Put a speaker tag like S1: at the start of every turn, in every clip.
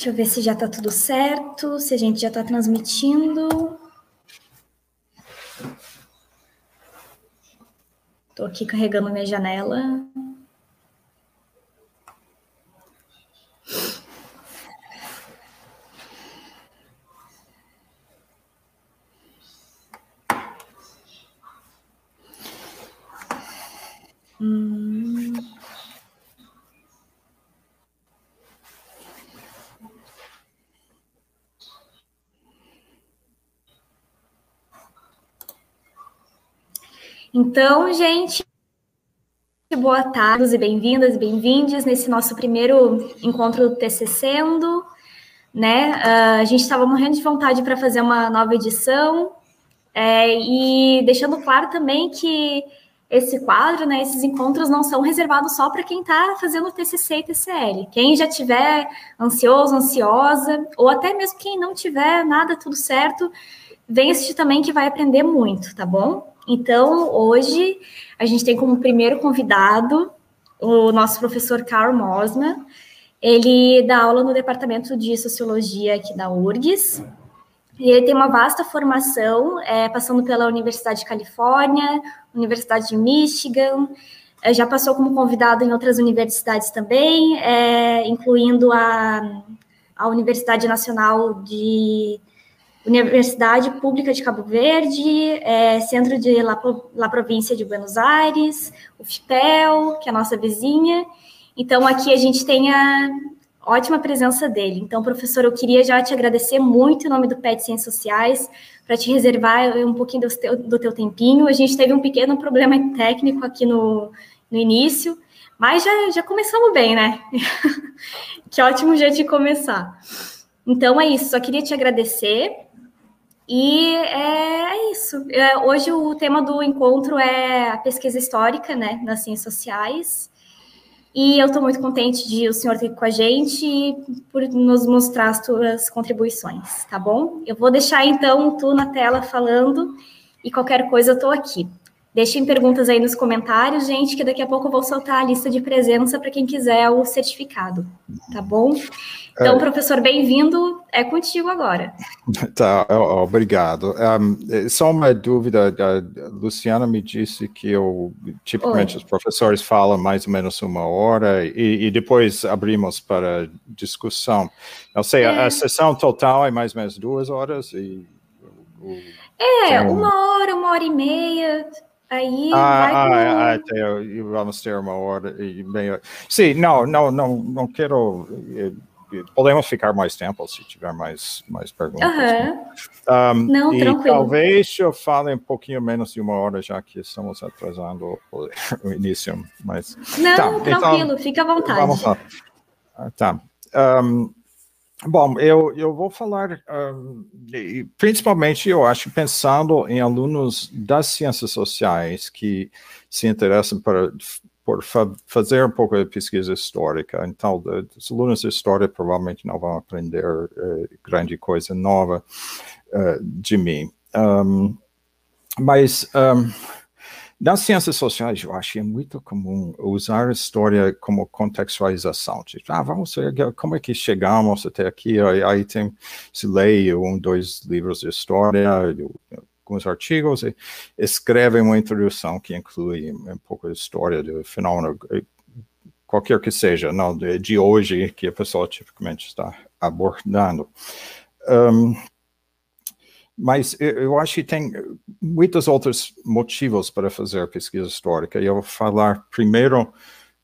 S1: Deixa eu ver se já está tudo certo, se a gente já está transmitindo. Estou aqui carregando minha janela. Então, gente, boa tarde e bem-vindas e bem-vindes nesse nosso primeiro encontro do TCCendo, né? Uh, a gente estava morrendo de vontade para fazer uma nova edição é, e deixando claro também que esse quadro, né, esses encontros não são reservados só para quem está fazendo TCC e TCL. Quem já tiver ansioso, ansiosa, ou até mesmo quem não tiver nada tudo certo, vem assistir também que vai aprender muito, tá bom? Então, hoje a gente tem como primeiro convidado o nosso professor Carl Mosman. Ele dá aula no departamento de sociologia aqui da URGS, e ele tem uma vasta formação, é, passando pela Universidade de Califórnia, Universidade de Michigan, é, já passou como convidado em outras universidades também, é, incluindo a, a Universidade Nacional de Universidade Pública de Cabo Verde, é, Centro de La, La Província de Buenos Aires, o FIPEL, que é a nossa vizinha. Então, aqui a gente tem a, ótima presença dele. Então, professor, eu queria já te agradecer muito em nome do PET Ciências Sociais, para te reservar um pouquinho do teu, do teu tempinho. A gente teve um pequeno problema técnico aqui no, no início, mas já, já começamos bem, né? que ótimo jeito de começar. Então, é isso. Só queria te agradecer. E é, é isso. É, hoje o tema do encontro é a pesquisa histórica, né, nas ciências sociais. E eu estou muito contente de o senhor ter com a gente e por nos mostrar as suas contribuições, tá bom? Eu vou deixar então tu na tela falando e qualquer coisa eu estou aqui. Deixem perguntas aí nos comentários, gente, que daqui a pouco eu vou soltar a lista de presença para quem quiser o certificado, tá bom? Então, é. professor, bem-vindo, é contigo agora.
S2: Tá, obrigado. Um, só uma dúvida, a Luciana me disse que eu, tipicamente Oi. os professores falam mais ou menos uma hora e, e depois abrimos para discussão. Eu sei, é. a, a sessão total é mais ou menos duas horas e...
S1: O, é, uma hora, uma hora e meia, Aí ah,
S2: vai ah, até vamos ter uma hora e meia. Sim, não, não, não, não quero. Eh, podemos ficar mais tempo se tiver mais, mais perguntas. Uhum. Né? Um, não, tranquilo. Talvez eu fale um pouquinho menos de uma hora, já que estamos atrasando o, o início. Mas,
S1: não, tá, então, tranquilo, então, fica à vontade. Vamos lá.
S2: Ah, tá. Um, Bom, eu, eu vou falar, principalmente, eu acho, pensando em alunos das ciências sociais que se interessam para, por fa fazer um pouco de pesquisa histórica. Então, os alunos de história provavelmente não vão aprender uh, grande coisa nova uh, de mim. Um, mas. Um, nas ciências sociais, eu acho que é muito comum usar a história como contextualização. Tipo, ah, vamos ver como é que chegamos até aqui. Aí, aí tem, se lê um, dois livros de história, alguns artigos, e escreve uma introdução que inclui um pouco de história do fenômeno, qualquer que seja, não de, de hoje, que a pessoa tipicamente está abordando. Um, mas eu acho que tem muitos outros motivos para fazer pesquisa histórica. Eu vou falar primeiro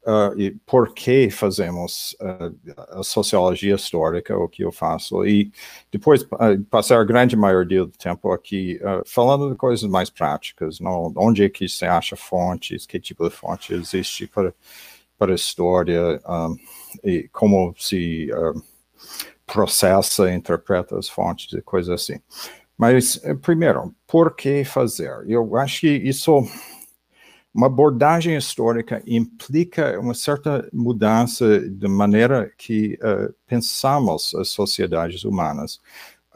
S2: uh, por que fazemos uh, a sociologia histórica, o que eu faço, e depois uh, passar a grande maioria do tempo aqui falando de coisas mais práticas, não? onde é que se acha fontes, que tipo de fonte existe para, para a história, um, e como se processa, interpreta as fontes e coisas assim. Mas, eh, primeiro, por que fazer? Eu acho que isso, uma abordagem histórica implica uma certa mudança de maneira que uh, pensamos as sociedades humanas,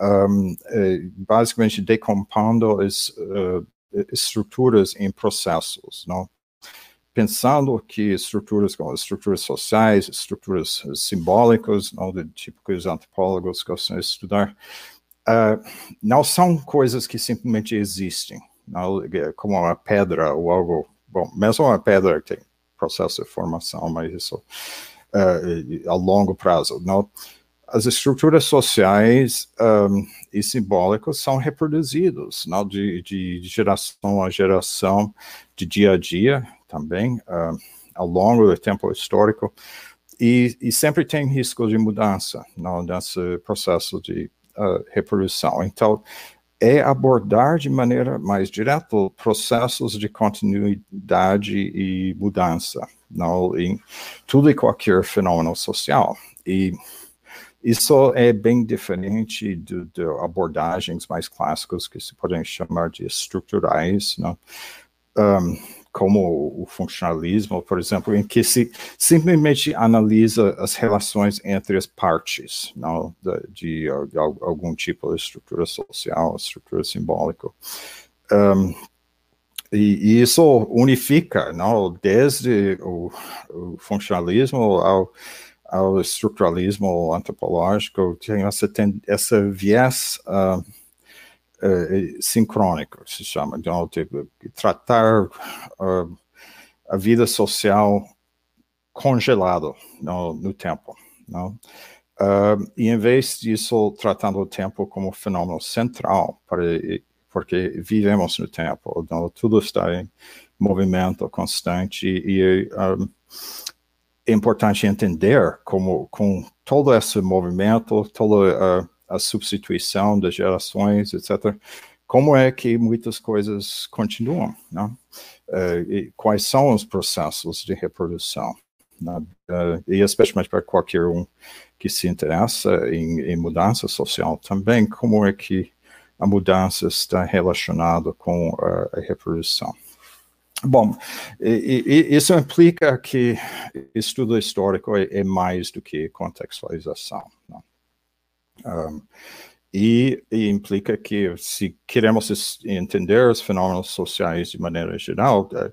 S2: um, uh, basicamente decompondo as uh, estruturas em processos, não? pensando que estruturas como estruturas sociais, estruturas simbólicas, não, do tipo que os antropólogos gostam de estudar, uh, não são coisas que simplesmente existem, não, como uma pedra ou algo, bom, mesmo uma pedra tem processo de formação, mas isso uh, a longo prazo, não, as estruturas sociais um, e simbólicas são reproduzidos não, de, de, geração a geração, de dia a dia também, uh, ao longo do tempo histórico, e, e, sempre tem risco de mudança não, nesse processo de uh, reprodução. Então, é abordar de maneira mais direta processos de continuidade e mudança não, em tudo e qualquer fenômeno social. E isso é bem diferente de, de, abordagens mais clássicas que se podem chamar de estruturais, né? um, como o funcionalismo, por exemplo, em que se simplesmente analisa as relações entre as partes não? de, de, algum tipo de estrutura social, estrutura simbólica. Um, e, e, isso unifica, não? desde o, o funcionalismo ao ao estruturalismo antropológico tem essa, essa viés uh, uh, sincrônico, se chama, então, tipo, tratar uh, a vida social congelado no, no tempo, não? e em vez disso, tratando o tempo como fenômeno central, para, porque vivemos no tempo, então, tudo está em movimento constante e é importante entender como, com todo esse movimento, toda a, substituição das gerações, etc., como é que muitas coisas continuam, né? Uh, quais são os processos de reprodução, né? uh, e especialmente para qualquer um que se interessa em, em, mudança social também, como é que a mudança está relacionada com a, a reprodução. Bom, e, e, isso implica que estudo histórico é, é mais do que contextualização. Um, e, e, implica que, se queremos entender os fenômenos sociais de maneira geral, é,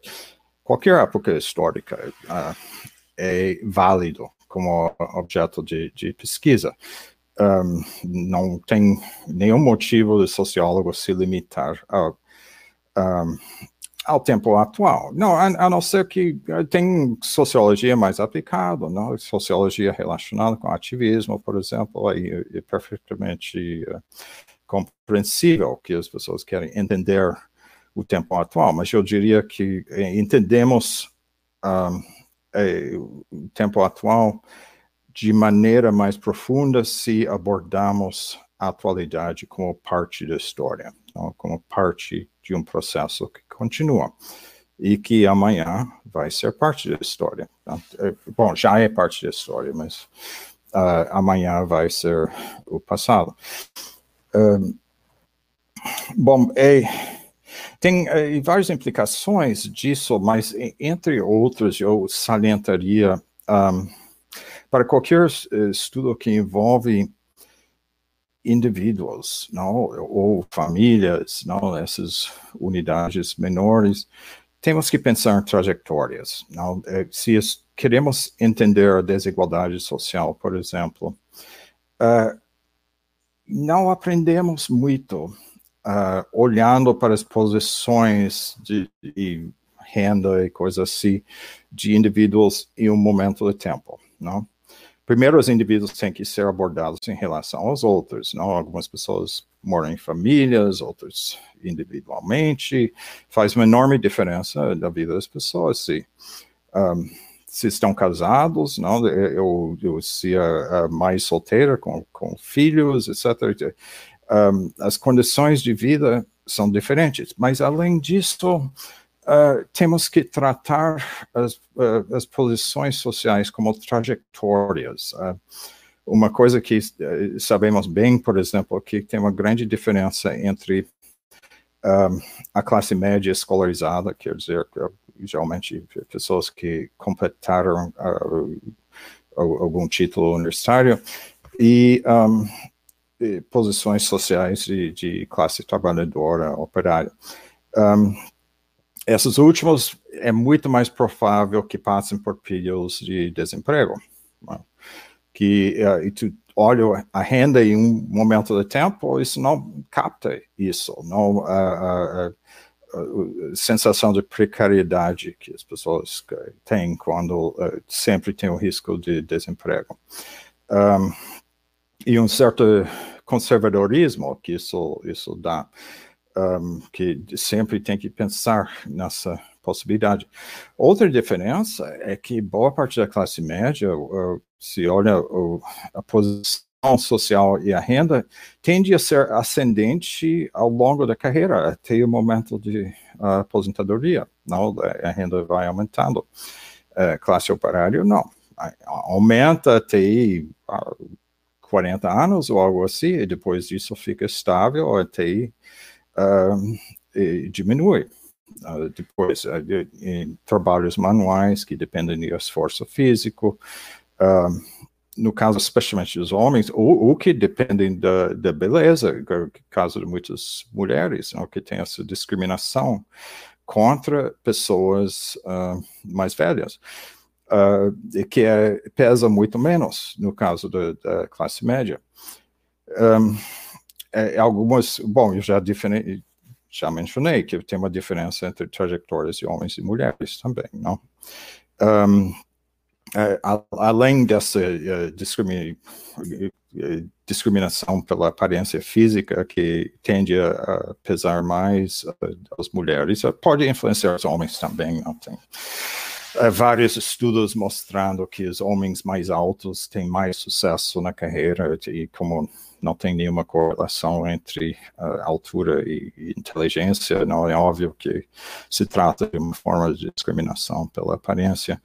S2: qualquer época histórica uh, é válido como objeto de, de pesquisa. Um, não tem nenhum motivo de sociólogo se limitar a um, ao tempo atual. Não, a, a, não ser que eh, tem sociologia mais aplicada, não? sociologia relacionada com ativismo, por exemplo, aí é, é perfeitamente uh, compreensível que as pessoas querem entender o tempo atual, mas eu diria que entendemos um, é, o tempo atual de maneira mais profunda se abordamos a atualidade como parte da história, não? como parte de um processo que continua e que amanhã vai ser parte da história. Tá? É, bom, já é parte da história, mas uh, amanhã vai ser o passado. Uh, bom, é, tem é, várias implicações disso, mas entre outras eu salientaria um, para qualquer estudo que envolve indivíduos, não, ou famílias, não, essas unidades menores, temos que pensar trajetórias. Não, é, se queremos entender a desigualdade social, por exemplo, uh, não aprendemos muito uh, olhando para as posições de, de renda e coisas assim de indivíduos em um momento do tempo, não? Primeiro os indivíduos têm que ser abordados em relação aos outros, não? Algumas pessoas moram em famílias, outras individualmente, faz uma enorme diferença na vida das pessoas, se, um, se estão casados, não? Eu, eu se a, a mais solteira, com, com filhos, etc. Um, as condições de vida são diferentes, mas além disso, Uh, temos que tratar as, uh, as, posições sociais como trajetórias. Uh, uma coisa que sabemos bem, por exemplo, que tem uma grande diferença entre a classe média escolarizada, quer dizer, geralmente pessoas que completaram algum título universitário, e, um, posições sociais de, de, classe trabalhadora, operária. Um, essas últimas é muito mais provável que passem por períodos de desemprego. Né? Que uh, tu olha a renda em um momento de tempo, isso não capta isso, não a, a, a sensação de precariedade que as pessoas têm quando uh, sempre tem o risco de desemprego. Um, e um certo conservadorismo que isso, isso dá, um, que sempre tem que pensar nessa possibilidade. Outra diferença é que boa parte da classe média, se olha a posição social e a renda, tende a ser ascendente ao longo da carreira, até o momento de aposentadoria. Não, a renda vai aumentando. Uh, classe operária, não. Aumenta até 40 anos ou algo assim, e depois disso fica estável até diminui. Uh, depois, em trabalhos manuais que dependem de esforço físico, no caso especialmente dos homens, ou, ou que dependem da, da beleza, no é caso de muitas mulheres, não, que tem essa discriminação contra pessoas uh, mais velhas uh, que é, pesa muito menos no caso da, da classe média. Um, é, algumas, bom, eu já, já mencionei que tem uma diferença entre trajetórias de homens e mulheres também, não? Um, é, além dessa discrimina, uh, discriminação pela aparência física que tende a, a pesar mais as mulheres, pode influenciar os homens também, não tem? Uh, vários estudos mostrando que os homens mais altos têm mais sucesso na carreira e como não tem nenhuma correlação entre uh, altura e, e, inteligência, não é óbvio que se trata de uma forma de discriminação pela aparência.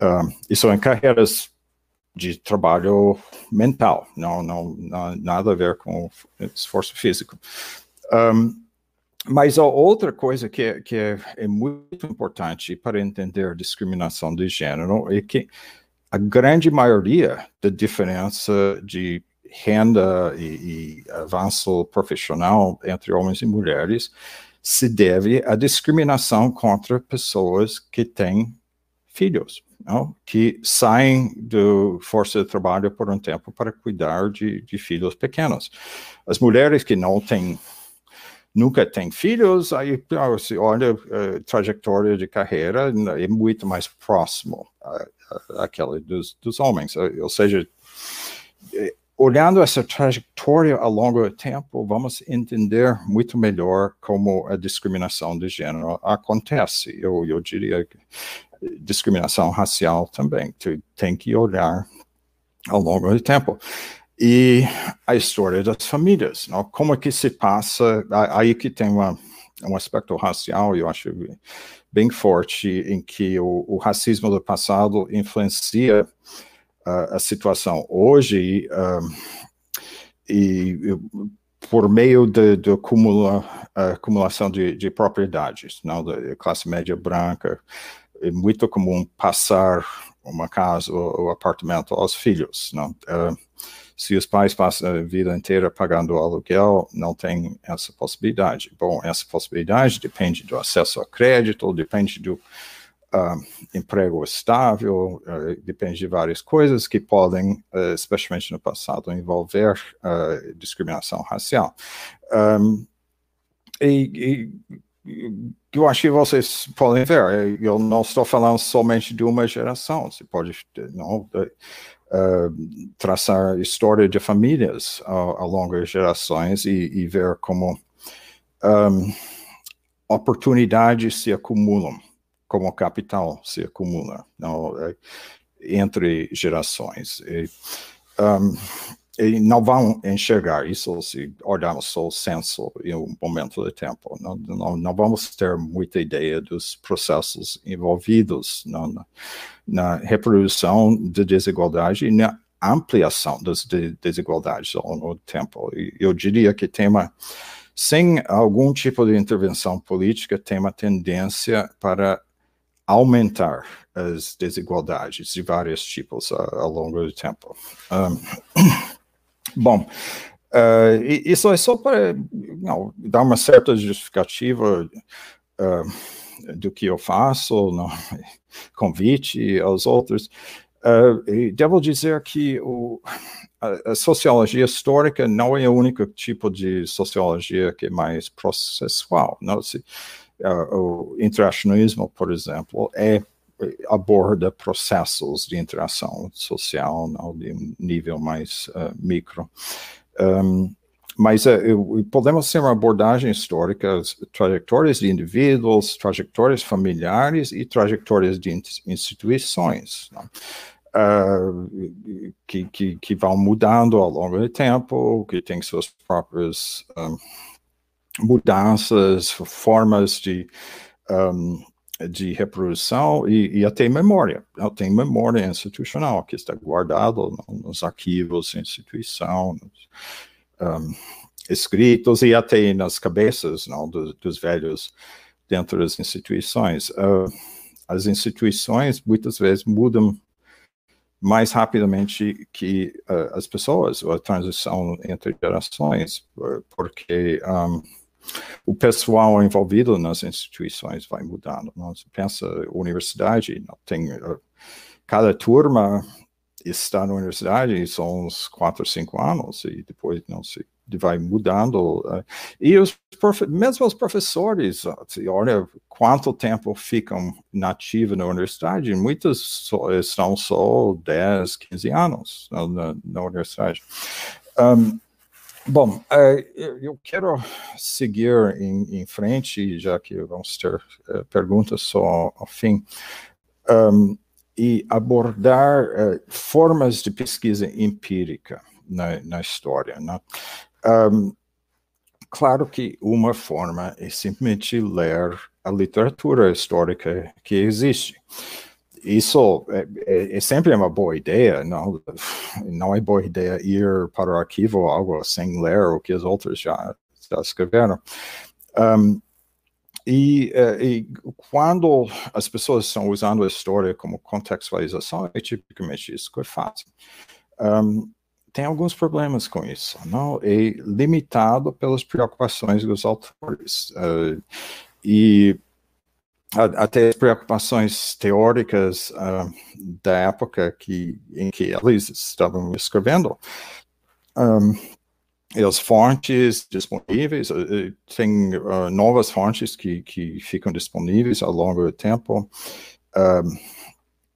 S2: Uh, isso em carreiras de trabalho mental, não, não, não nada a ver com esforço físico. Um, mas a outra coisa que, é, que é, é, muito importante para entender discriminação de gênero é que a grande maioria da diferença de renda e, e avanço profissional entre homens e mulheres se deve à discriminação contra pessoas que têm filhos, não? que saem da força de trabalho por um tempo para cuidar de, de filhos pequenos. As mulheres que não têm nunca tem filhos, aí se olha a trajetória de carreira é muito mais próximo àquela dos, dos homens. Ou seja, é, olhando essa trajetória ao longo do tempo, vamos entender muito melhor como a discriminação de gênero acontece. Eu, eu diria que discriminação racial também, tu tem que olhar ao longo do tempo e a história das famílias, não? como é que se passa, aí que tem uma, um aspecto racial, eu acho bem forte, em que o, o racismo do passado influencia uh, a situação hoje, uh, e por meio de, acumula, acumulação de, de, propriedades, não, da classe média branca, é muito comum passar uma casa ou, ou apartamento aos filhos, não? Uh, se os pais passam a vida inteira pagando aluguel, não tem essa possibilidade. Bom, essa possibilidade depende do acesso a crédito, depende do uh, emprego estável, uh, depende de várias coisas que podem, uh, especialmente no passado, envolver discriminação racial. Um, e, e eu acho que vocês podem ver, eu não estou falando somente de uma geração, você pode, não, uh, traçar história de famílias ao, ao longo das gerações e, e ver como um, oportunidades se acumulam, como capital se acumula não, é, entre gerações. E, um, e não vão enxergar isso se olharmos o censo em um momento de tempo. Não, não, não vamos ter muita ideia dos processos envolvidos na, na reprodução de desigualdade e na ampliação das de desigualdades ao longo do tempo. E eu diria que tem uma, sem algum tipo de intervenção política, tem uma tendência para aumentar as desigualdades de vários tipos ao longo do tempo. Um, Bom, uh, isso é só para não, dar uma certa justificativa uh, do que eu faço, no convite aos outros. Uh, devo dizer que o, a, a, sociologia histórica não é o único tipo de sociologia que é mais processual. Não? Se, uh, o internacionalismo, por exemplo, é aborda processos de interação social não, de um nível mais uh, micro. Um, mas uh, podemos ter uma abordagem histórica, trajetórias de indivíduos, trajetórias familiares e trajetórias de instituições. Uh, que, que, que, vão mudando ao longo do tempo, que tem suas próprias um, mudanças, formas de um, de reprodução e, e até memória. Ela tem memória institucional que está guardado nos arquivos da instituição, nos, um, escritos e até nas cabeças não, dos, dos velhos dentro das instituições. Uh, as instituições muitas vezes mudam mais rapidamente que uh, as pessoas, a transição entre gerações, porque um, o pessoal envolvido nas instituições vai mudando. Não? Você pensa, universidade, não tem, cada turma está na universidade são uns quatro, cinco anos e depois não se vai mudando. Uh, e os mesmo os professores, olha quanto tempo ficam nativos na universidade, muitos só, estão só 10, 15 anos na, na universidade. Um, Bom, uh, eu quero seguir em, frente, já que vamos ter uh, perguntas só ao fim, um, e abordar uh, formas de pesquisa empírica na, história. Né? Um, claro que uma forma é simplesmente ler a literatura histórica que existe isso é, é, é, sempre uma boa ideia, não, não é boa ideia ir para o arquivo ou algo sem ler o que os outros já, já escreveram. Um, e, é, e, quando as pessoas estão usando a história como contextualização, é tipicamente isso que é fácil. Um, tem alguns problemas com isso, não? É limitado pelas preocupações dos autores. Uh, e até as preocupações teóricas uh, da época que, em que eles estavam escrevendo. Um, e as fontes disponíveis, uh, tem uh, novas fontes que, que ficam disponíveis ao longo do tempo,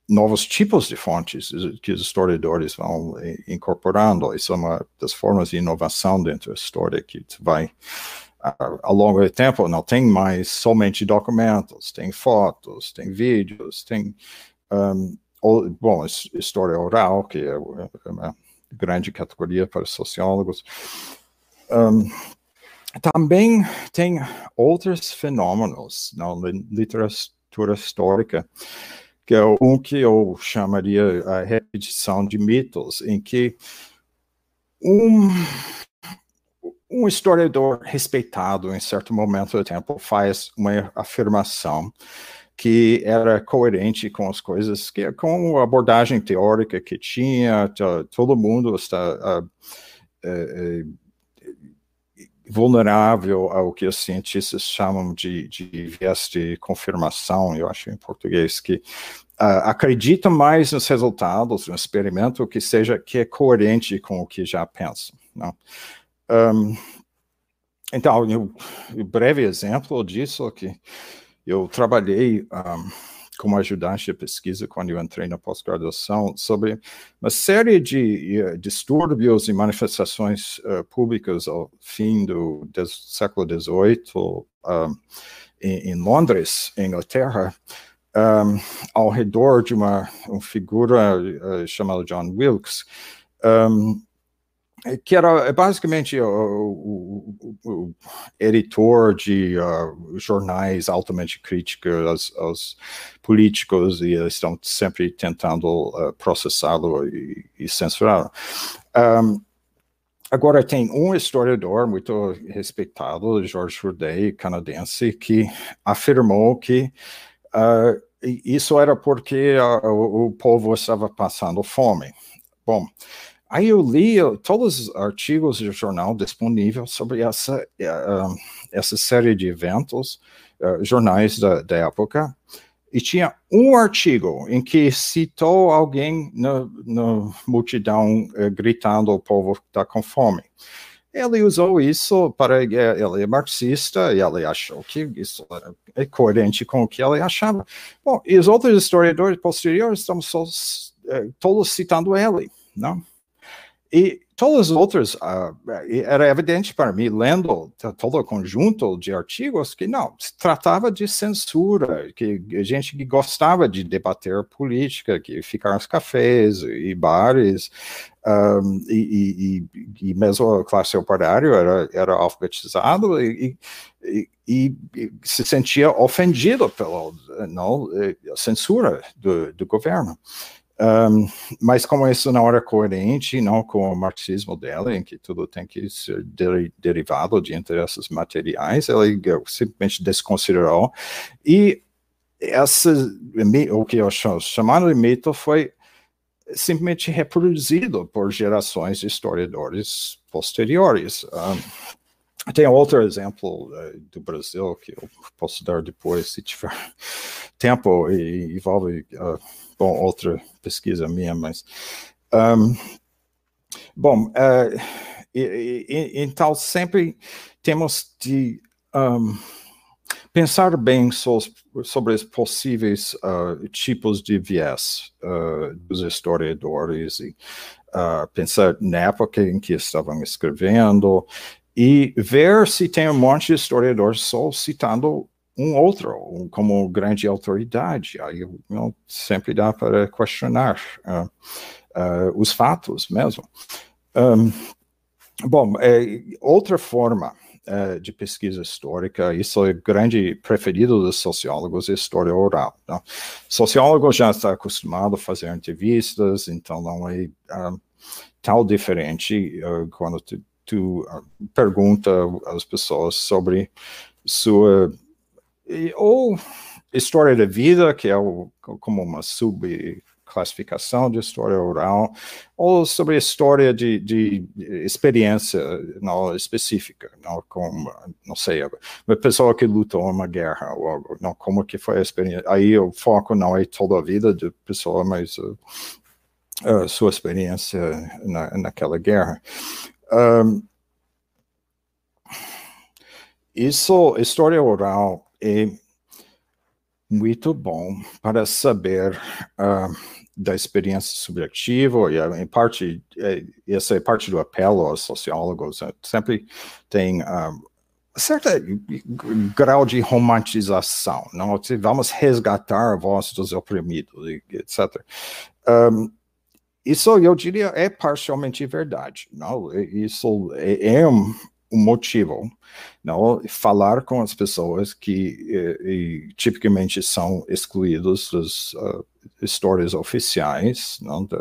S2: novos tipos de fontes que os historiadores vão incorporando. Isso é uma das formas de inovação dentro da história que vai ao longo do tempo não tem mais somente documentos, tem fotos, tem vídeos, tem um, bom, história oral, que é uma grande categoria para sociólogos. Um, também tem outros fenômenos na literatura histórica, que é um que eu chamaria a repetição de mitos, em que um um historiador respeitado em certo momento do tempo faz uma afirmação que era coerente com as coisas, que com a abordagem teórica que tinha, todo mundo está uh, uh, vulnerável ao que os cientistas chamam de, de viés de confirmação, eu acho em português, que uh, acredita mais nos resultados do experimento que seja que é coerente com o que já pensam. Não? Um, então, um breve exemplo disso que eu trabalhei um, como ajudante de pesquisa quando eu entrei na pós-graduação sobre uma série de uh, distúrbios e manifestações uh, públicas ao fim do, do século XVIII um, em, em, Londres, Inglaterra, um, ao redor de uma, uma figura uh, chamada John Wilkes, um, que era basicamente o, o, o editor de uh, jornais altamente críticos aos, aos, políticos e eles estão sempre tentando uh, processá-lo e, e censurá-lo. Um, agora, tem um historiador muito respeitado, George Hurday, canadense, que afirmou que uh, isso era porque o povo estava passando fome. Bom, Aí eu li todos os artigos do jornal disponíveis sobre essa, uh, essa série de eventos uh, jornais da, da, época, e tinha um artigo em que citou alguém na, na multidão uh, gritando o povo está com fome. Ele usou isso para. Ele é marxista e ele achou que isso é coerente com o que ele achava. Bom, e os outros historiadores posteriores estão todos citando ele, não? E todos os outros, uh, era evidente para mim, lendo todo o conjunto de artigos, que não, se tratava de censura, que gente que gostava de debater política, que ficar nos cafés e bares, um, e, e, e, mesmo a classe operária era, era alfabetizado e, e, e, se sentia ofendido pela não, eh, censura do, do governo. Um, mas como isso não era coerente, não com o marxismo dela, em que tudo tem que ser de, derivado de interesses materiais, ele simplesmente desconsiderou. E essa, o que eu chamo, chamando de mito foi simplesmente reproduzido por gerações de historiadores posteriores. Um, tem outro exemplo uh, do Brasil que eu posso dar depois, se tiver tempo, e envolve uh, bom, outra pesquisa minha, mas. Um, bom, uh, e, e, então sempre temos de um, pensar bem so, sobre os possíveis uh, tipos de viés uh, dos historiadores e pensar na época em que estavam escrevendo e ver se tem um monte de historiadores só citando um outro como grande autoridade. Aí sempre dá para questionar uh, uh, os fatos mesmo. Um, bom, é, outra forma uh, de pesquisa histórica, isso é grande preferido dos sociólogos, é história oral. Né? Sociólogo já está acostumado a fazer entrevistas, então não é tão diferente quando tu, tu pergunta às pessoas sobre sua ou história da vida, que é o, como uma subclassificação de história oral, ou sobre história de, de experiência não, específica, não, como, não sei, uma pessoa que lutou uma guerra, ou não, como que foi a experiência. Aí o foco não é toda a vida da pessoa, mas uh, uh, sua experiência na, naquela guerra. Um, isso, história oral, é muito bom para saber uh, da experiência subjetiva, e em parte, é, essa é parte do apelo aos sociólogos, né? sempre tem um, certo grau de romantização, não? vamos resgatar a voz dos oprimidos, etc. Um, isso eu diria é parcialmente verdade, não? Isso é, é um, um motivo, não falar com as pessoas que e, e, tipicamente são excluídos das uh, histórias oficiais, não, de,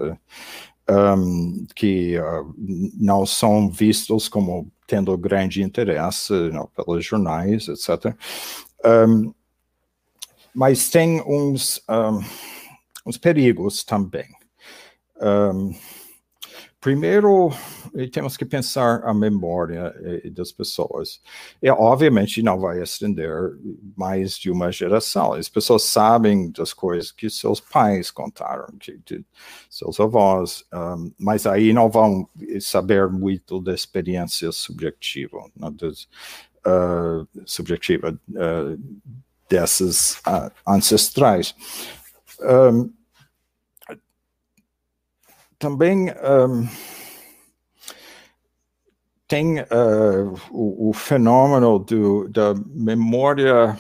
S2: um, que uh, não são vistos como tendo grande interesse não, pelos jornais, etc. Um, mas tem uns, um, uns perigos também. Um, Primeiro, temos que pensar a memória eh, das pessoas. E, obviamente, não vai estender mais de uma geração. As pessoas sabem das coisas que seus pais contaram, de, de seus avós, um, mas aí não vão saber muito da experiência subjetiva, das, uh, subjetiva uh, dessas uh, ancestrais. Um, também um, tem uh, o, o, fenômeno do, da memória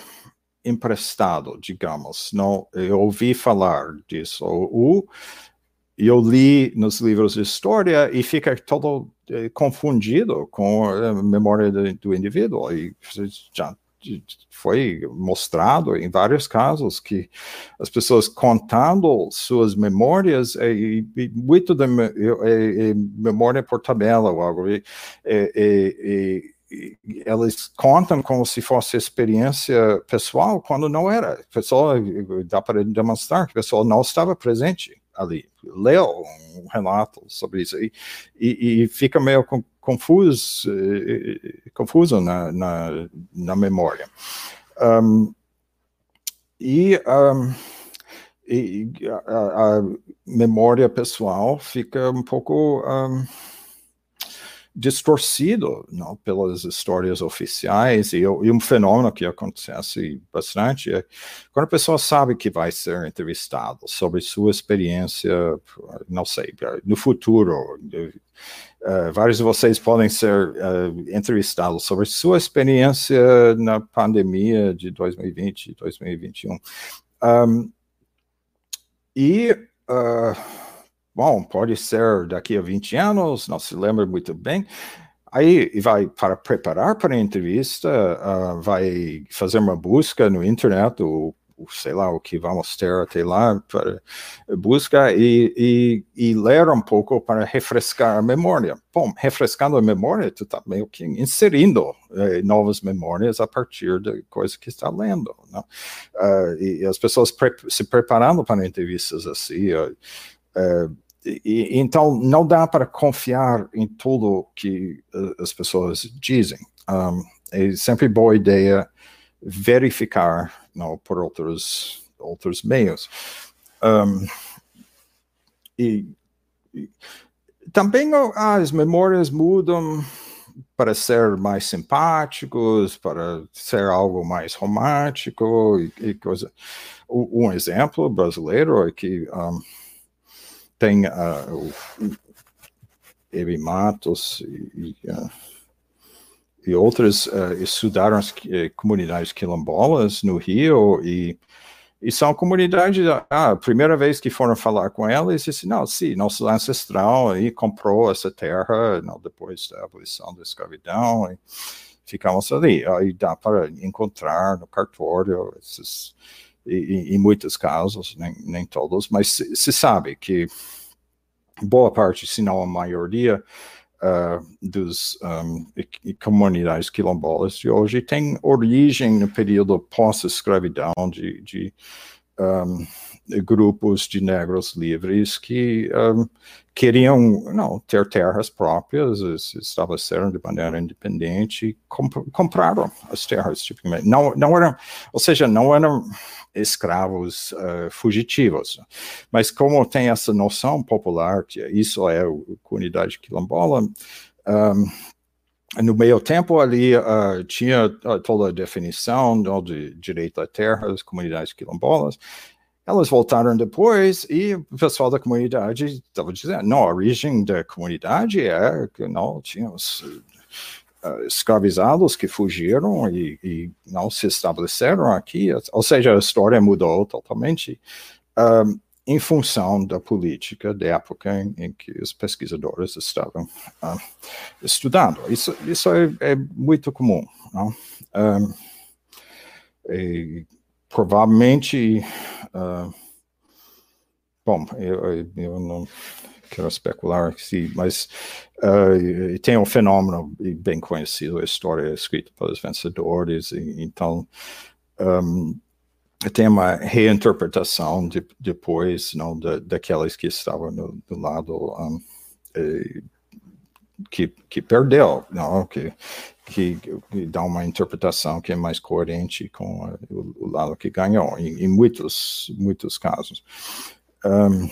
S2: emprestado, digamos. Não, eu ouvi falar disso. O, eu li nos livros de história e fica todo eh, confundido com a memória do, do indivíduo. E já foi mostrado em vários casos que as pessoas contando suas memórias e, e muito da é, é memória por tabela ou algo e, e, elas contam como se fosse experiência pessoal quando não era. A pessoa dá para demonstrar que a pessoa não estava presente ali. Leu um relato sobre isso e, e, e fica meio confuso, confuso na, na, na memória. Um, e, um, e a, a, memória pessoal fica um pouco um, distorcido não, pelas histórias oficiais e, e, um fenômeno que acontece bastante é quando a pessoa sabe que vai ser entrevistado sobre sua experiência, não sei, no futuro, uh, vários de vocês podem ser uh, entrevistados sobre sua experiência na pandemia de 2020 e 2021. Um, e uh, bom, pode ser daqui a 20 anos, não se lembra muito bem. Aí vai para preparar para a entrevista, uh, vai fazer uma busca no internet, ou, sei lá o que vamos ter até lá, para busca e, e, e, ler um pouco para refrescar a memória. Bom, refrescando a memória, tu está meio que inserindo eh, novas memórias a partir da coisa que está lendo. Uh, e, as pessoas pre se preparando para entrevistas assim, uh, e, então não dá para confiar em tudo que uh, as pessoas dizem. Um, é sempre boa ideia verificar não, por outros outros meios. Um, e, e, também as memórias mudam para ser mais simpáticos, para ser algo mais romântico e, e coisa. Um exemplo brasileiro é que um, tem uh, o Ebi Matos e, uh, e outros uh, estudaram as eh, comunidades quilombolas no Rio e, e são comunidades, ah, a primeira vez que foram falar com eles, disse, não, sim, nosso ancestral aí comprou essa terra não, depois da abolição da escravidão e ficamos ali. Aí dá para encontrar no cartório esses em, muitos casos, nem, nem todos, mas se, se, sabe que boa parte, se não a maioria, dos um, comunidades quilombolas de hoje tem origem no período pós-escravidão de, de um, grupos de negros livres que um, queriam não, ter terras próprias, estabeleceram de maneira independente, comp compraram as terras, tipicamente. Não, não eram, ou seja, não eram escravos uh, fugitivos. Mas como tem essa noção popular, que isso é a comunidade quilombola, um, no meio tempo ali uh, tinha toda a definição de direito à terra das comunidades quilombolas, elas voltaram depois e o pessoal da comunidade estava dizendo, não, a origem da comunidade é que não tínhamos escravizados que fugiram e, e, não se estabeleceram aqui, ou seja, a história mudou totalmente um, em função da política da época em, em que os pesquisadores estavam uh, estudando. Isso, isso é, é muito comum. Um, e, provavelmente, uh, bom, eu, eu, não quero especular, sim, mas uh, tem um fenômeno bem conhecido, a história escrita pelos vencedores, e, então um, tem uma reinterpretação de, depois não, da, daquelas que estavam no, do lado um, e, que, que perdeu, não, que que, que, dá uma interpretação que é mais coerente com o, o lado que ganhou, em, em muitos, muitos casos. Um,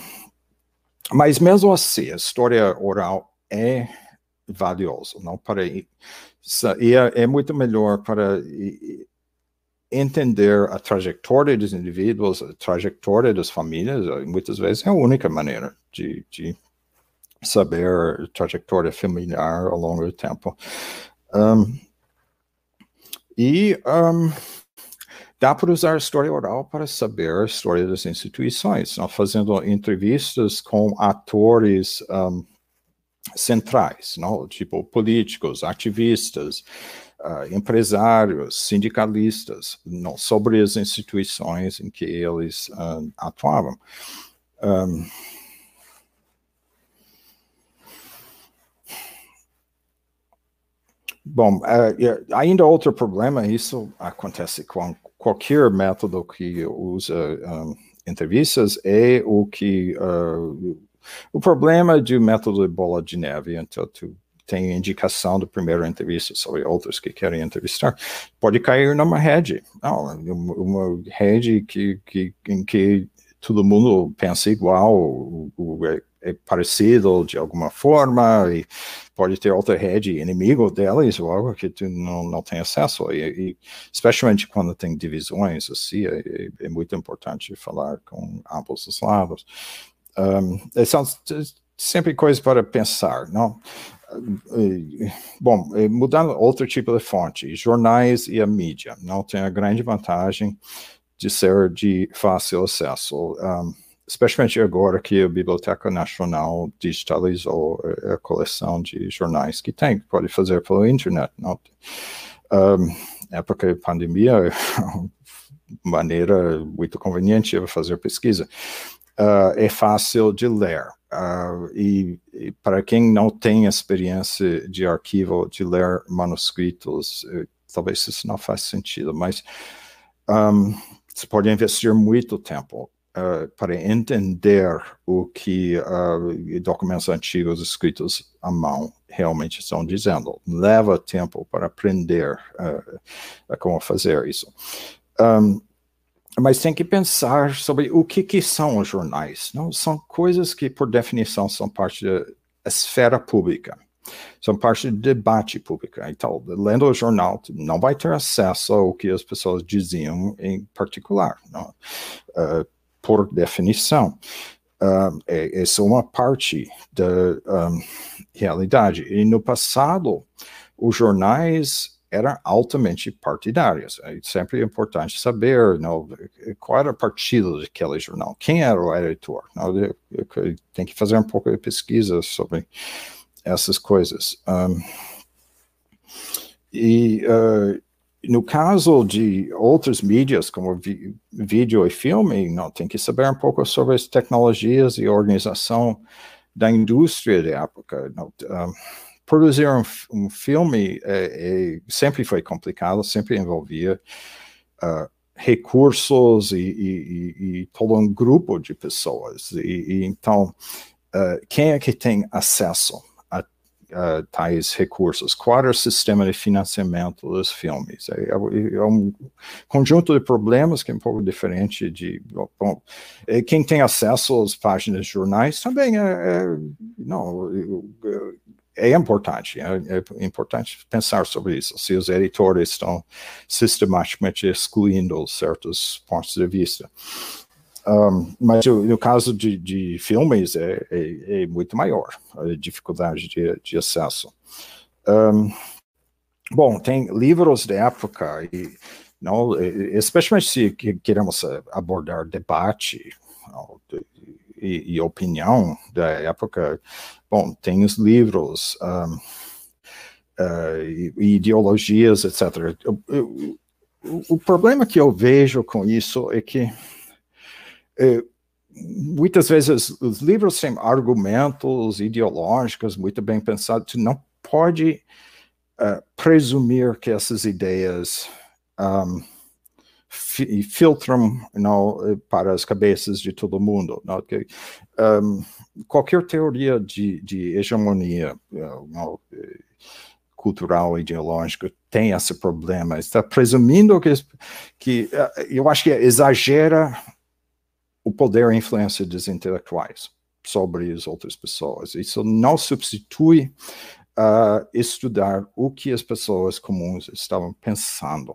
S2: mas mesmo assim, a história oral é valiosa, não para e é, é muito melhor para entender a trajetória dos indivíduos, a trajetória das famílias, muitas vezes é a única maneira de, de saber a trajetória familiar ao longo do tempo. Um, e um, dá para usar a história oral para saber a história das instituições, não? fazendo entrevistas com atores um, centrais, não? tipo políticos, ativistas, uh, empresários, sindicalistas, não? sobre as instituições em que eles uh, atuavam. Um, Bom, uh, ainda outro problema, isso acontece com qualquer método que usa um, entrevistas, é o que uh, o problema do método de bola de neve. Então, tu tem indicação do primeiro entrevista sobre outros que querem entrevistar, pode cair numa rede, não, uma rede que, que, em que todo mundo pensa igual, é, é parecido de alguma forma, e pode ter outra rede inimigo delas ou algo que tu não, não tem acesso, e, e especialmente quando tem divisões assim, é, é, muito importante falar com ambos os lados. Um, são sempre coisas para pensar, não? Bom, mudando outro tipo de fonte, jornais e a mídia, não tem a grande vantagem de ser de fácil acesso, um, especialmente agora que a Biblioteca Nacional digitalizou a coleção de jornais que tem, pode fazer pela internet. Não? Um, época de pandemia, maneira muito conveniente de fazer pesquisa. Uh, é fácil de ler. Uh, e, e, para quem não tem experiência de arquivo, de ler manuscritos, eh, talvez isso não faça sentido, mas um, você pode investir muito tempo uh, para entender o que uh, documentos antigos escritos à mão realmente estão dizendo. Leva tempo para aprender uh, como fazer isso. Um, mas tem que pensar sobre o que, que são os jornais. Não são coisas que, por definição, são parte da esfera pública são parte do debate público. Então, lendo o jornal, não vai ter acesso ao que as pessoas diziam em particular? Uh, por definição. Uh, é, é só uma parte da um, realidade. E no passado, os jornais eram altamente partidários. É sempre importante saber não, qual era o partido daquele jornal, quem era o editor. Não, tem que fazer um pouco de pesquisa sobre essas coisas. Um, e uh, no caso de outras mídias, como vi, vídeo e filme, não tem que saber um pouco sobre as tecnologias e organização da indústria da época. Não, um, produzir um, um filme é, é, sempre foi complicado, sempre envolvia uh, recursos e, e, e, todo um grupo de pessoas. E, então, uh, quem é que tem acesso uh, tais recursos? Qual é o sistema de financiamento dos filmes? É, é, é, um conjunto de problemas que é um pouco diferente de. Bom, quem tem acesso às páginas de jornais também é, é não, é importante, é, é, importante pensar sobre isso. Se os editores estão sistematicamente excluindo certos pontos de vista. Um, mas no caso de, de filmes é, é, é, muito maior a dificuldade de, de acesso. Um, bom, tem livros da época, e, não, especialmente se queremos abordar debate não, e, e, opinião da época. Bom, tem os livros, um, uh, e, ideologias, etc. O, o, o problema que eu vejo com isso é que muitas vezes os livros têm argumentos ideológicos muito bem pensados, tu não pode uh, presumir que essas ideias um, fi filtram não, para as cabeças de todo mundo. Não? Que, um, qualquer teoria de, de hegemonia não, cultural, ideológica, tem esse problema. Está presumindo que, que eu acho que exagera o poder e influência dos intelectuais sobre as outras pessoas. Isso não substitui uh, estudar o que as pessoas comuns estavam pensando.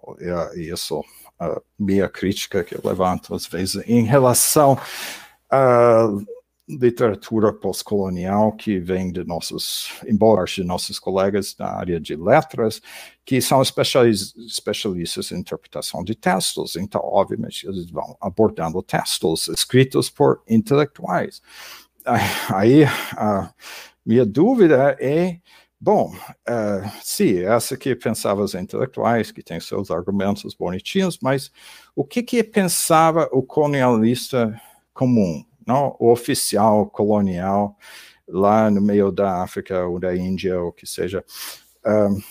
S2: E, isso a minha crítica que eu levanto às vezes em relação a literatura pós-colonial que vem de nossos, embora de nossos colegas da área de letras, que são especialistas em interpretação de textos. Então, obviamente, eles vão abordando textos escritos por intelectuais. Aí, a minha dúvida é, bom, uh, sim, essa que pensava os intelectuais, que tem seus argumentos bonitinhos, mas o que que pensava o colonialista comum? Não oficial colonial lá no meio da África ou da Índia, ou que seja. Um,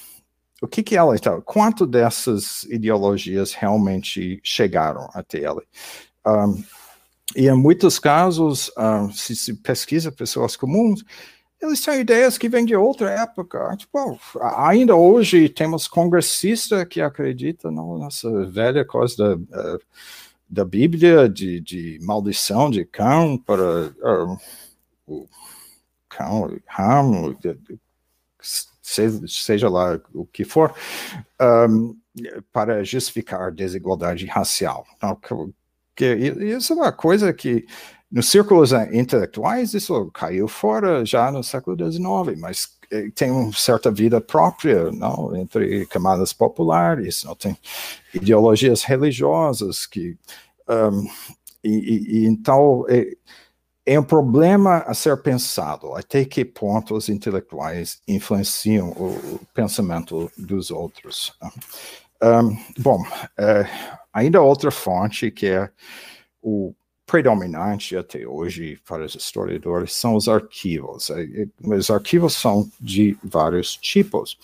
S2: o que que ela está? Quanto dessas ideologias realmente chegaram até ela? Um, e em muitos casos, um, se se pesquisa pessoas comuns, eles têm ideias que vêm de outra época. Tipo, ainda hoje temos congressista que acredita nessa velha coisa da, eh, da Bíblia de, de maldição de cão para uh, cão, ramo, seja, lá o que for, um, para justificar desigualdade racial. Então, que, isso é uma coisa que nos círculos intelectuais isso caiu fora já no século XIX, mas tem uma certa vida própria, não, entre camadas populares, não tem ideologias religiosas que um, e, e, então é, é, um problema a ser pensado até que ponto os intelectuais influenciam o pensamento dos outros. Um, bom, é, ainda outra fonte que é o predominante até hoje para os historiadores são os arquivos. É, é, os arquivos são de vários tipos.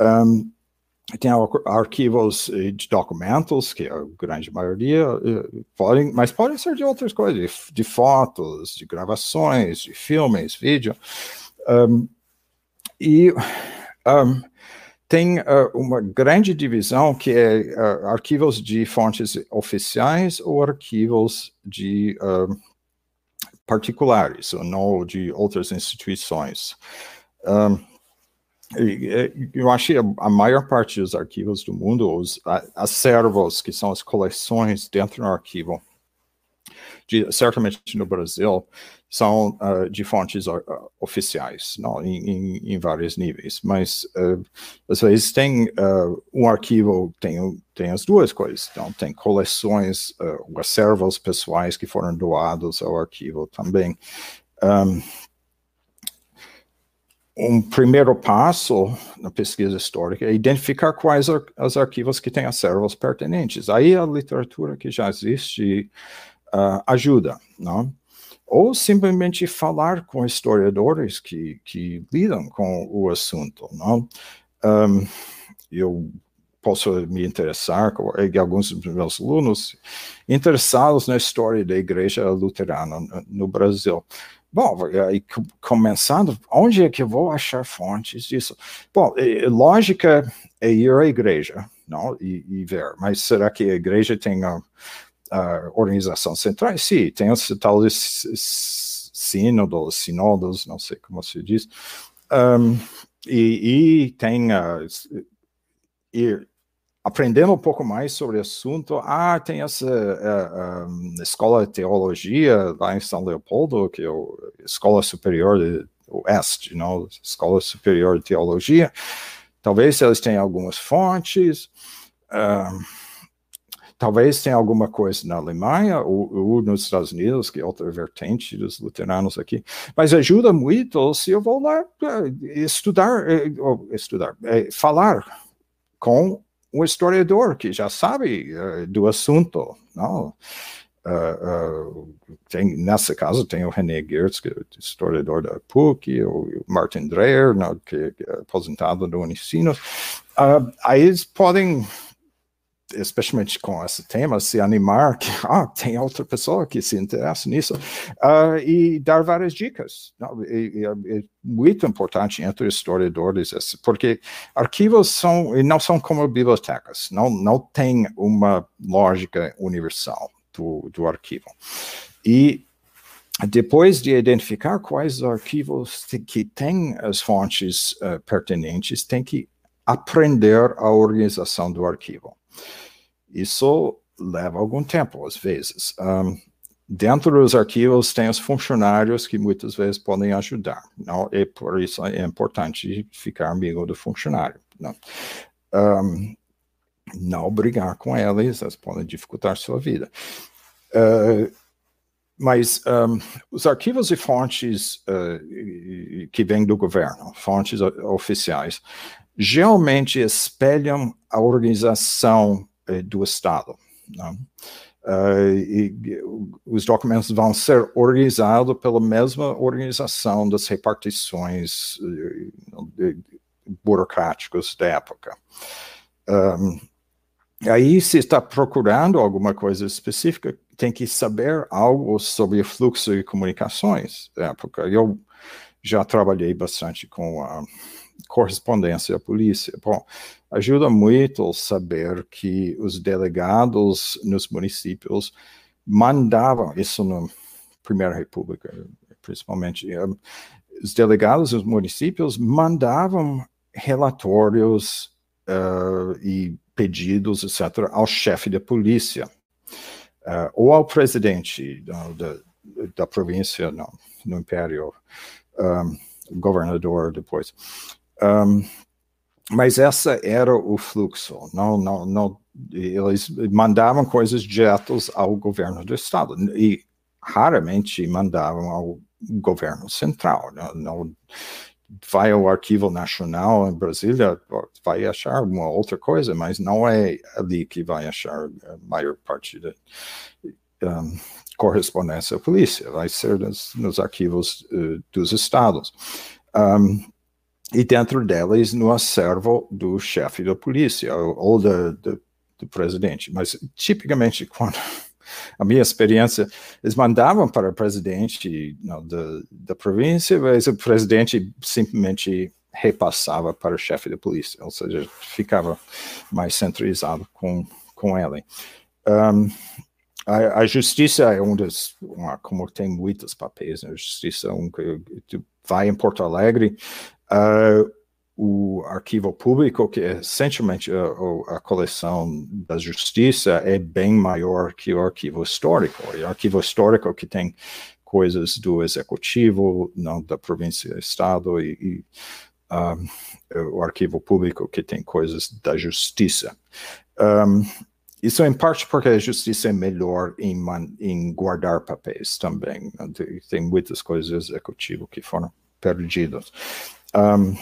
S2: Um, tem arquivos eh, de documentos, que a grande maioria eh, podem, mas podem ser de outras coisas, de, fotos, de gravações, de filmes, vídeo. Um, e um, tem uh, uma grande divisão que é uh, arquivos de fontes oficiais ou arquivos de uh, particulares, ou não de outras instituições. Um, eu achei a, a maior parte dos arquivos do mundo, os acervos, que são as coleções dentro do arquivo, de, certamente no Brasil, são uh, de fontes uh, oficiais, não, em, em, vários níveis, mas uh, às vezes tem um arquivo, tem, tem as duas coisas, então tem coleções, acervos pessoais que foram doados ao arquivo também. Um, um primeiro passo na pesquisa histórica é identificar quais ar os arquivos que têm acervos pertinentes. Aí a literatura que já existe uh, ajuda, não? Ou simplesmente falar com historiadores que, que lidam com o assunto, não? Um, eu posso me interessar, e alguns dos meus alunos interessados na história da igreja luterana no, no Brasil. Bom, aí começando, onde é que eu vou achar fontes disso? Bom, lógica é ir à igreja, não, e, e ver, mas será que a igreja tem a, a organização central? Sim, tem os tal de sínodos, sinodos, não sei como se diz, um, e, e, tem uh, aprendendo um pouco mais sobre o assunto, ah, tem essa uh, um, escola de teologia lá em São Leopoldo, que é a Escola Superior de Oeste, não? Escola Superior de Teologia. Talvez eles tenham algumas fontes, uh, talvez tenha alguma coisa na Alemanha ou, ou, nos Estados Unidos, que é outra vertente dos luteranos aqui, mas ajuda muito se eu vou lá uh, estudar, uh, estudar, falar com um historiador que já sabe uh, do assunto, não? Uh, uh, tem, nessa casa tem o René Gertz, que é historiador da PUC, o Martin Dreyer, não, que é aposentado do Unicinos. aí eles podem especialmente com esse tema, se animar que ah, tem outra pessoa que se interessa nisso uh, e dar várias dicas. Não, e, é muito importante entre historiadores, porque arquivos são não são como bibliotecas, não, não tem uma lógica universal do, do arquivo. E depois de identificar quais arquivos que têm as fontes uh, pertinentes, tem que aprender a organização do arquivo. Isso leva algum tempo, às vezes. Um, dentro dos arquivos tem os funcionários que muitas vezes podem ajudar. Não, e por isso é importante ficar amigo do funcionário. Não, um, não brigar com eles, eles podem dificultar sua vida. Uh, mas um, os arquivos e fontes uh, que vêm do governo, fontes oficiais, geralmente espelham a organização eh, do Estado. Uh, e, os documentos vão ser organizados pela mesma organização das repartições uh, burocráticas da época. Um, aí, se está procurando alguma coisa específica, tem que saber algo sobre o fluxo de comunicações da época. Eu já trabalhei bastante com a correspondência à polícia. Bom, ajuda muito saber que os delegados nos municípios mandavam, isso na Primeira República, principalmente, eh, os delegados dos municípios mandavam relatórios uh, e pedidos, etc., ao chefe da polícia, uh, ou ao presidente da, da província, não, no Império, um, governador depois. Um, mas essa era o fluxo. Não, não, não, eles mandavam coisas diretas ao governo do estado e raramente mandavam ao governo central. Não, não vai ao Arquivo Nacional em Brasília, vai achar uma outra coisa, mas não é ali que vai achar a maior parte da um, correspondência à polícia, vai ser nos, nos arquivos uh, dos estados. Um, e dentro delas no acervo do chefe da polícia ou, do, do, do presidente. Mas tipicamente quando a minha experiência, eles mandavam para o presidente não, da, da província, mas o presidente simplesmente repassava para o chefe da polícia, ou seja, ficava mais centralizado com, com ele. Um, a, a, justiça é um dos, como tem muitos papéis, né? a justiça é um que vai em Porto Alegre, uh, o arquivo público, que é essencialmente a, a, coleção da justiça, é bem maior que o arquivo histórico. E o arquivo histórico que tem coisas do executivo, não da província estado, e, e um, o arquivo público que tem coisas da justiça. Um, isso em parte porque a justiça é melhor em, man, em guardar papéis também. Tem, tem muitas coisas do executivo que foram perdidas. Um,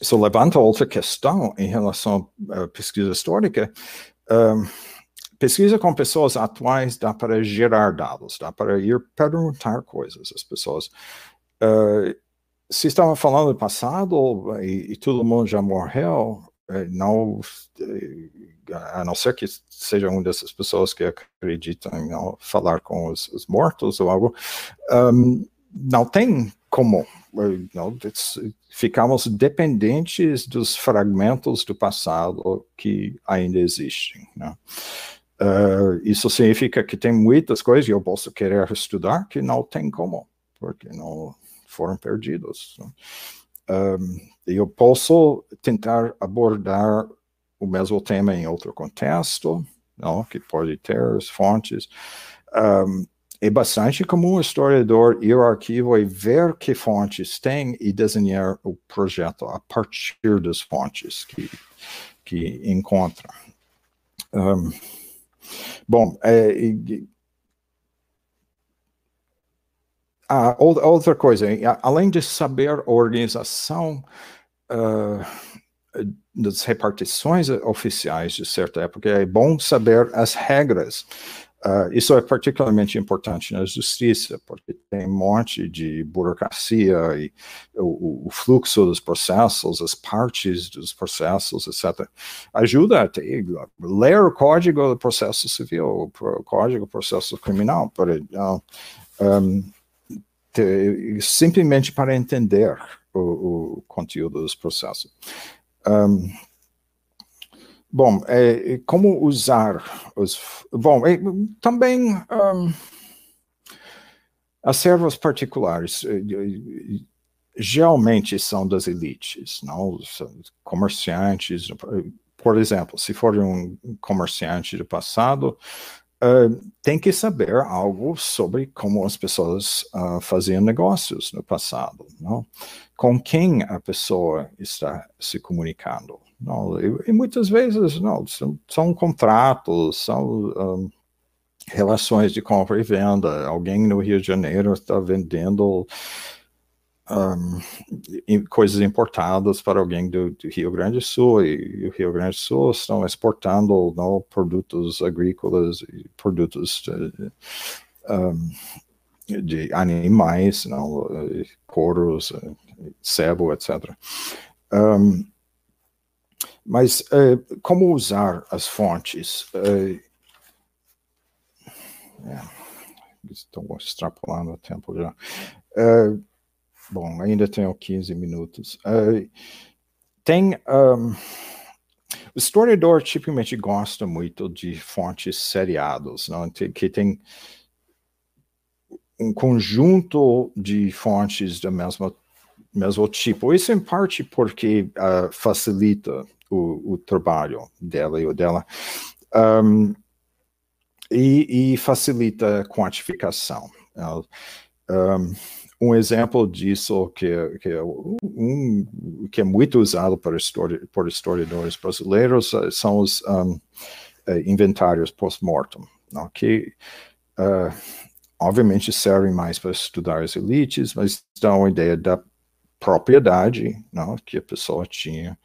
S2: isso levanta outra questão em relação à pesquisa histórica. Um, pesquisa com pessoas atuais dá para gerar dados, dá para ir perguntar coisas às pessoas. Uh, se estava falando do passado e, e, todo mundo já morreu, eh, não, eh, a não ser que seja uma dessas pessoas que acreditam em falar com os, os mortos ou algo, um, não tem como não, ficamos dependentes dos fragmentos do passado que ainda existem. Né? Uh, isso significa que tem muitas coisas que eu posso querer estudar que não tem como, porque não foram perdidos. Né? Um, eu posso tentar abordar o mesmo tema em outro contexto, não? que pode ter as fontes. Um, é bastante comum o historiador ir ao arquivo e ver que fontes tem e desenhar o projeto a partir das fontes que, que encontra. Um, bom, é, outra coisa, além de saber a organização uh, das repartições oficiais de certa época, é bom saber as regras Uh, isso é particularmente importante na justiça, porque tem um monte de burocracia e o, o, fluxo dos processos, as partes dos processos, etc. Ajuda a ter, ler o código do processo civil, o código do processo criminal, para, um, te, simplesmente para entender o, o conteúdo dos processos. Um, Bom, é, como usar os. Bom, é, também um, as servas particulares geralmente são das elites, não comerciantes. Por exemplo, se for um comerciante do passado, uh, tem que saber algo sobre como as pessoas uh, faziam negócios no passado, não? com quem a pessoa está se comunicando. Não, e, e muitas vezes não, são, são contratos, são um, relações de compra e venda. Alguém no Rio de Janeiro está vendendo um, coisas importadas para alguém do, do, Rio Grande do Sul e, o Rio Grande do Sul estão exportando não, produtos agrícolas e produtos de, um, de animais, não, couros, sebo, etc. Um, mas uh, como usar as fontes? Uh, é, estou extrapolando o tempo já. Uh, bom, ainda tenho 15 minutos. Tem. Um, o historiador tipicamente gosta muito de fontes seriados, não? que tem um conjunto de fontes do mesmo, mesmo tipo. Isso em parte porque uh, facilita o, o, trabalho dela e o dela. Um, e, e, facilita a quantificação. Um, um exemplo disso que, que, é um, que é muito usado por, histori por historiadores brasileiros eh, são os um, eh, inventários post-mortem, que uh, obviamente servem mais para estudar as elites, mas dão uma ideia da propriedade não, que a pessoa tinha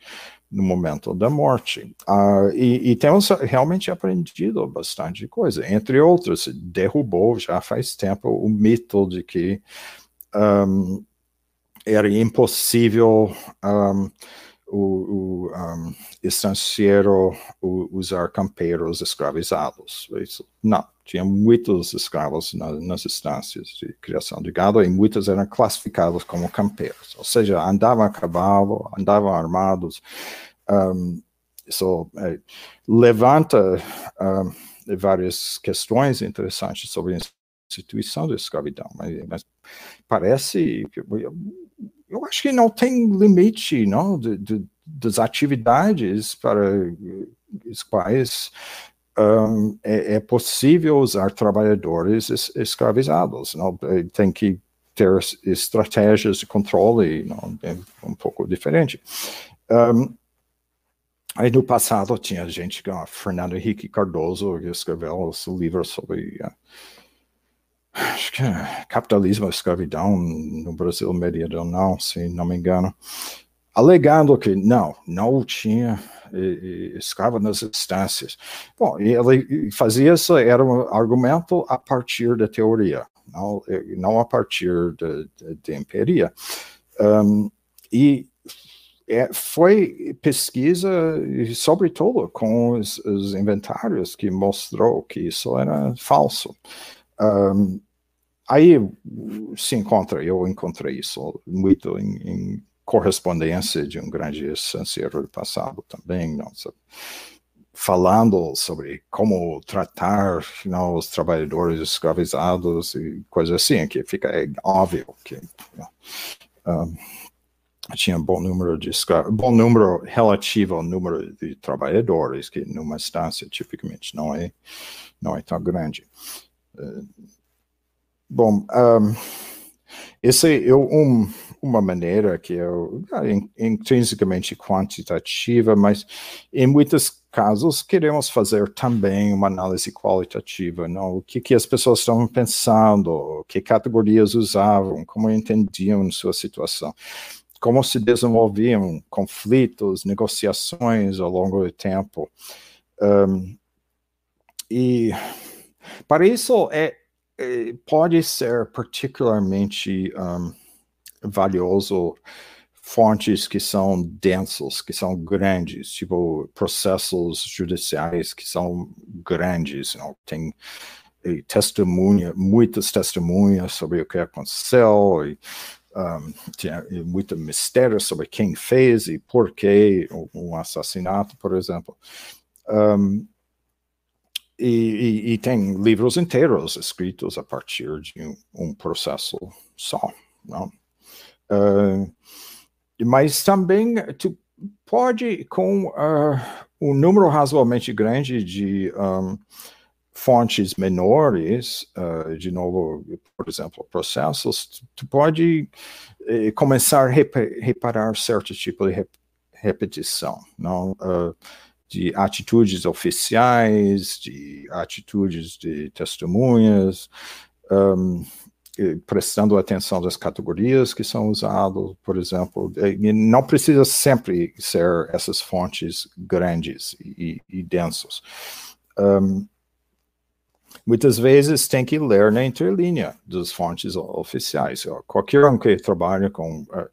S2: no momento da morte. Uh, e, e, temos realmente aprendido bastante coisa. Entre outros, derrubou já faz tempo o mito de que um, era impossível um, o, o um, usar campeiros escravizados. Isso, não, tinha muitos escravos na, nas estâncias de criação de gado e muitos eram classificados como campeiros, ou seja, andavam a cavalo, andavam armados. Um, isso é, levanta um, várias questões interessantes sobre a instituição da escravidão, mas, mas parece eu acho que não tem limite, não, de, de, das atividades para as quais um, é, é, possível usar trabalhadores es, escravizados, não, é, tem que ter estratégias de controle, não, é um pouco diferente. Um, aí no passado tinha gente como Fernando Henrique Cardoso que escreveu os livros sobre acho que é capitalismo e escravidão no Brasil meridional, se não me engano, alegando que não, não tinha escravo nas instâncias. Bom, e ele fazia isso, era um argumento a partir da teoria, não, não a partir da empiria. Um, e é, foi pesquisa, sobretudo com os, os, inventários, que mostrou que isso era falso. Um, aí se encontra, eu encontrei isso muito em, em correspondência de um grande estanceiro do passado também, nossa, falando sobre como tratar não, os trabalhadores escravizados e coisas assim, que fica é óbvio que um, tinha bom número de bom número relativo ao número de trabalhadores, que numa estância tipicamente não é, não é tão grande. Bom, um, esse é um, uma maneira que é intrinsecamente quantitativa, mas em muitos casos queremos fazer também uma análise qualitativa, não? o que, que as pessoas estavam pensando, que categorias usavam, como entendiam sua situação, como se desenvolviam conflitos, negociações ao longo do tempo. Um, e para isso, é, é, pode ser particularmente um, valioso fontes que são densos, que são grandes, tipo processos judiciais que são grandes, não? tem testemunha, muitas testemunhas sobre o que aconteceu, e, um, muito mistério sobre quem fez e por que um assassinato, por exemplo. Um, e, e, e, tem livros inteiros escritos a partir de um, um processo só, não? Uh, mas também tu pode, com uh, um número razoavelmente grande de um, fontes menores, uh, de novo, por exemplo, processos, tu pode eh, começar a rep reparar certo tipo de rep repetição, não? Uh, de atitudes oficiais, de atitudes de testemunhas, um, prestando atenção das categorias que são usadas, por exemplo, não precisa sempre ser essas fontes grandes e, e densas. Um, muitas vezes tem que ler na interlinha das fontes oficiais. Qualquer um que trabalha com uh,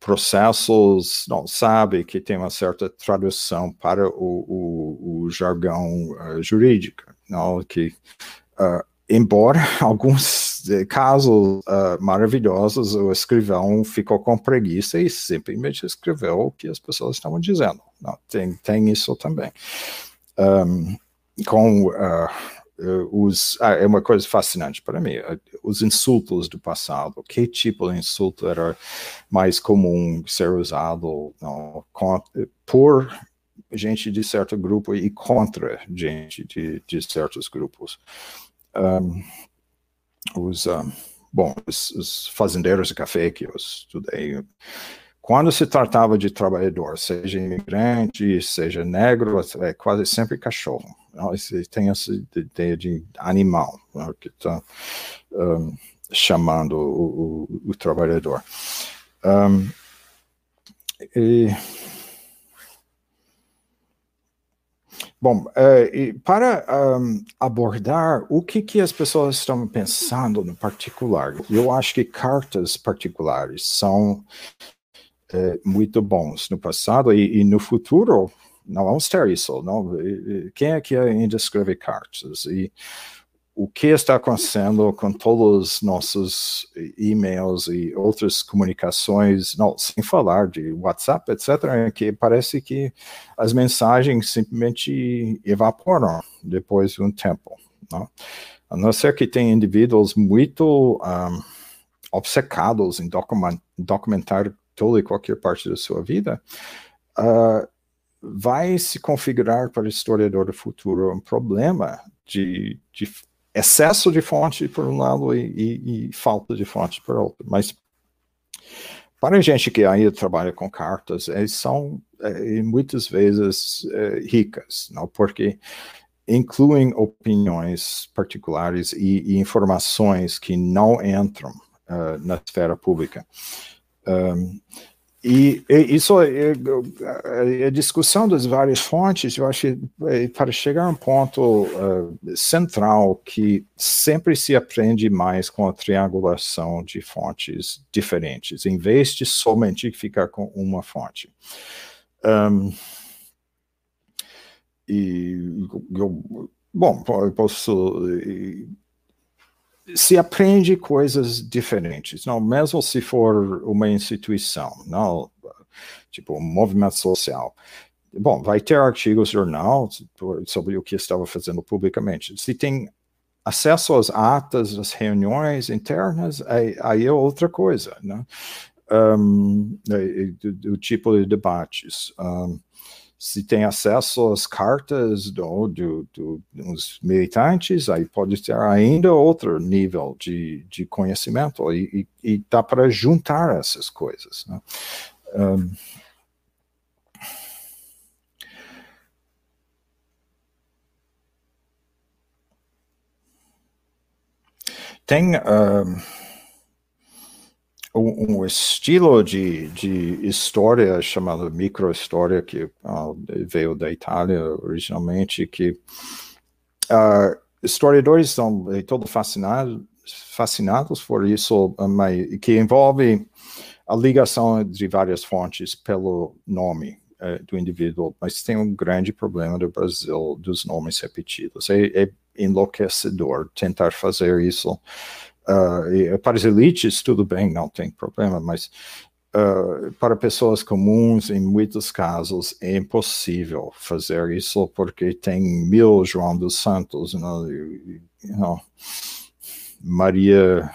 S2: processos não sabe que tem uma certa tradução para o, o, o jargão uh, jurídico, não que uh, embora alguns eh, casos uh, maravilhosos, o escrivão ficou com preguiça e simplesmente escreveu o que as pessoas estavam dizendo. Não, tem, tem isso também. Um, com uh, os. Ah, é uma coisa fascinante para mim, os insultos do passado. Que tipo de insulto era mais comum ser usado não, por gente de certo grupo e contra gente de, de certos grupos? Um, os, um, bom, os, os, fazendeiros de café que eu estudei, quando se tratava de trabalhador, seja imigrante, seja negro, é quase sempre cachorro. Tem essa ideia de animal né, que está um, chamando o, o, o trabalhador. E Bom, uh, para um, abordar o que, que as pessoas estão pensando no particular, eu acho que cartas particulares são uh, muito bons no passado e, e, no futuro não vamos ter isso. Não? Quem é que ainda escreve cartas? E o que está acontecendo com todos os nossos e-mails e outras comunicações, não, sem falar de WhatsApp, etc., que parece que as mensagens simplesmente evaporam depois de um tempo. Não? A não ser que tenha indivíduos muito um, obcecados em document, documentar toda e qualquer parte da sua vida, uh, vai se configurar para o historiador do futuro um problema de, de excesso de fonte por um lado e, e, e falta de fonte por outro. Mas para a gente que ainda trabalha com cartas, eles são é, muitas vezes é, ricas, não? porque incluem opiniões particulares e, e informações que não entram uh, na esfera pública. Um, e, e isso, é, a discussão das várias fontes, eu acho é, para chegar a um ponto uh, central que sempre se aprende mais com a triangulação de fontes diferentes, em vez de somente ficar com uma fonte. Um, e eu, bom, posso se aprende coisas diferentes, não, mesmo se for uma instituição, não, tipo um movimento social. Bom, vai ter artigos jornal sobre o que estava fazendo publicamente. Se tem acesso às atas das reuniões internas, aí, aí é outra coisa, né? Um, do, do, tipo de debates. Um, se tem acesso às cartas do, do, do, dos militantes, aí pode ter ainda outro nível de, de conhecimento, e, e, e dá para juntar essas coisas. Né? Um, tem. Um, um, estilo de, de história chamado microhistória que uh, veio da Itália originalmente, que uh, historiadores são eh, todos fascinados, fascinados por isso, mas que envolve a ligação de várias fontes pelo nome uh, do indivíduo, mas tem um grande problema do Brasil dos nomes repetidos. É, é enlouquecedor tentar fazer isso Uh, para as elites, tudo bem, não tem problema, mas uh, para pessoas comuns, em muitos casos, é impossível fazer isso porque tem mil João dos Santos, não, Maria,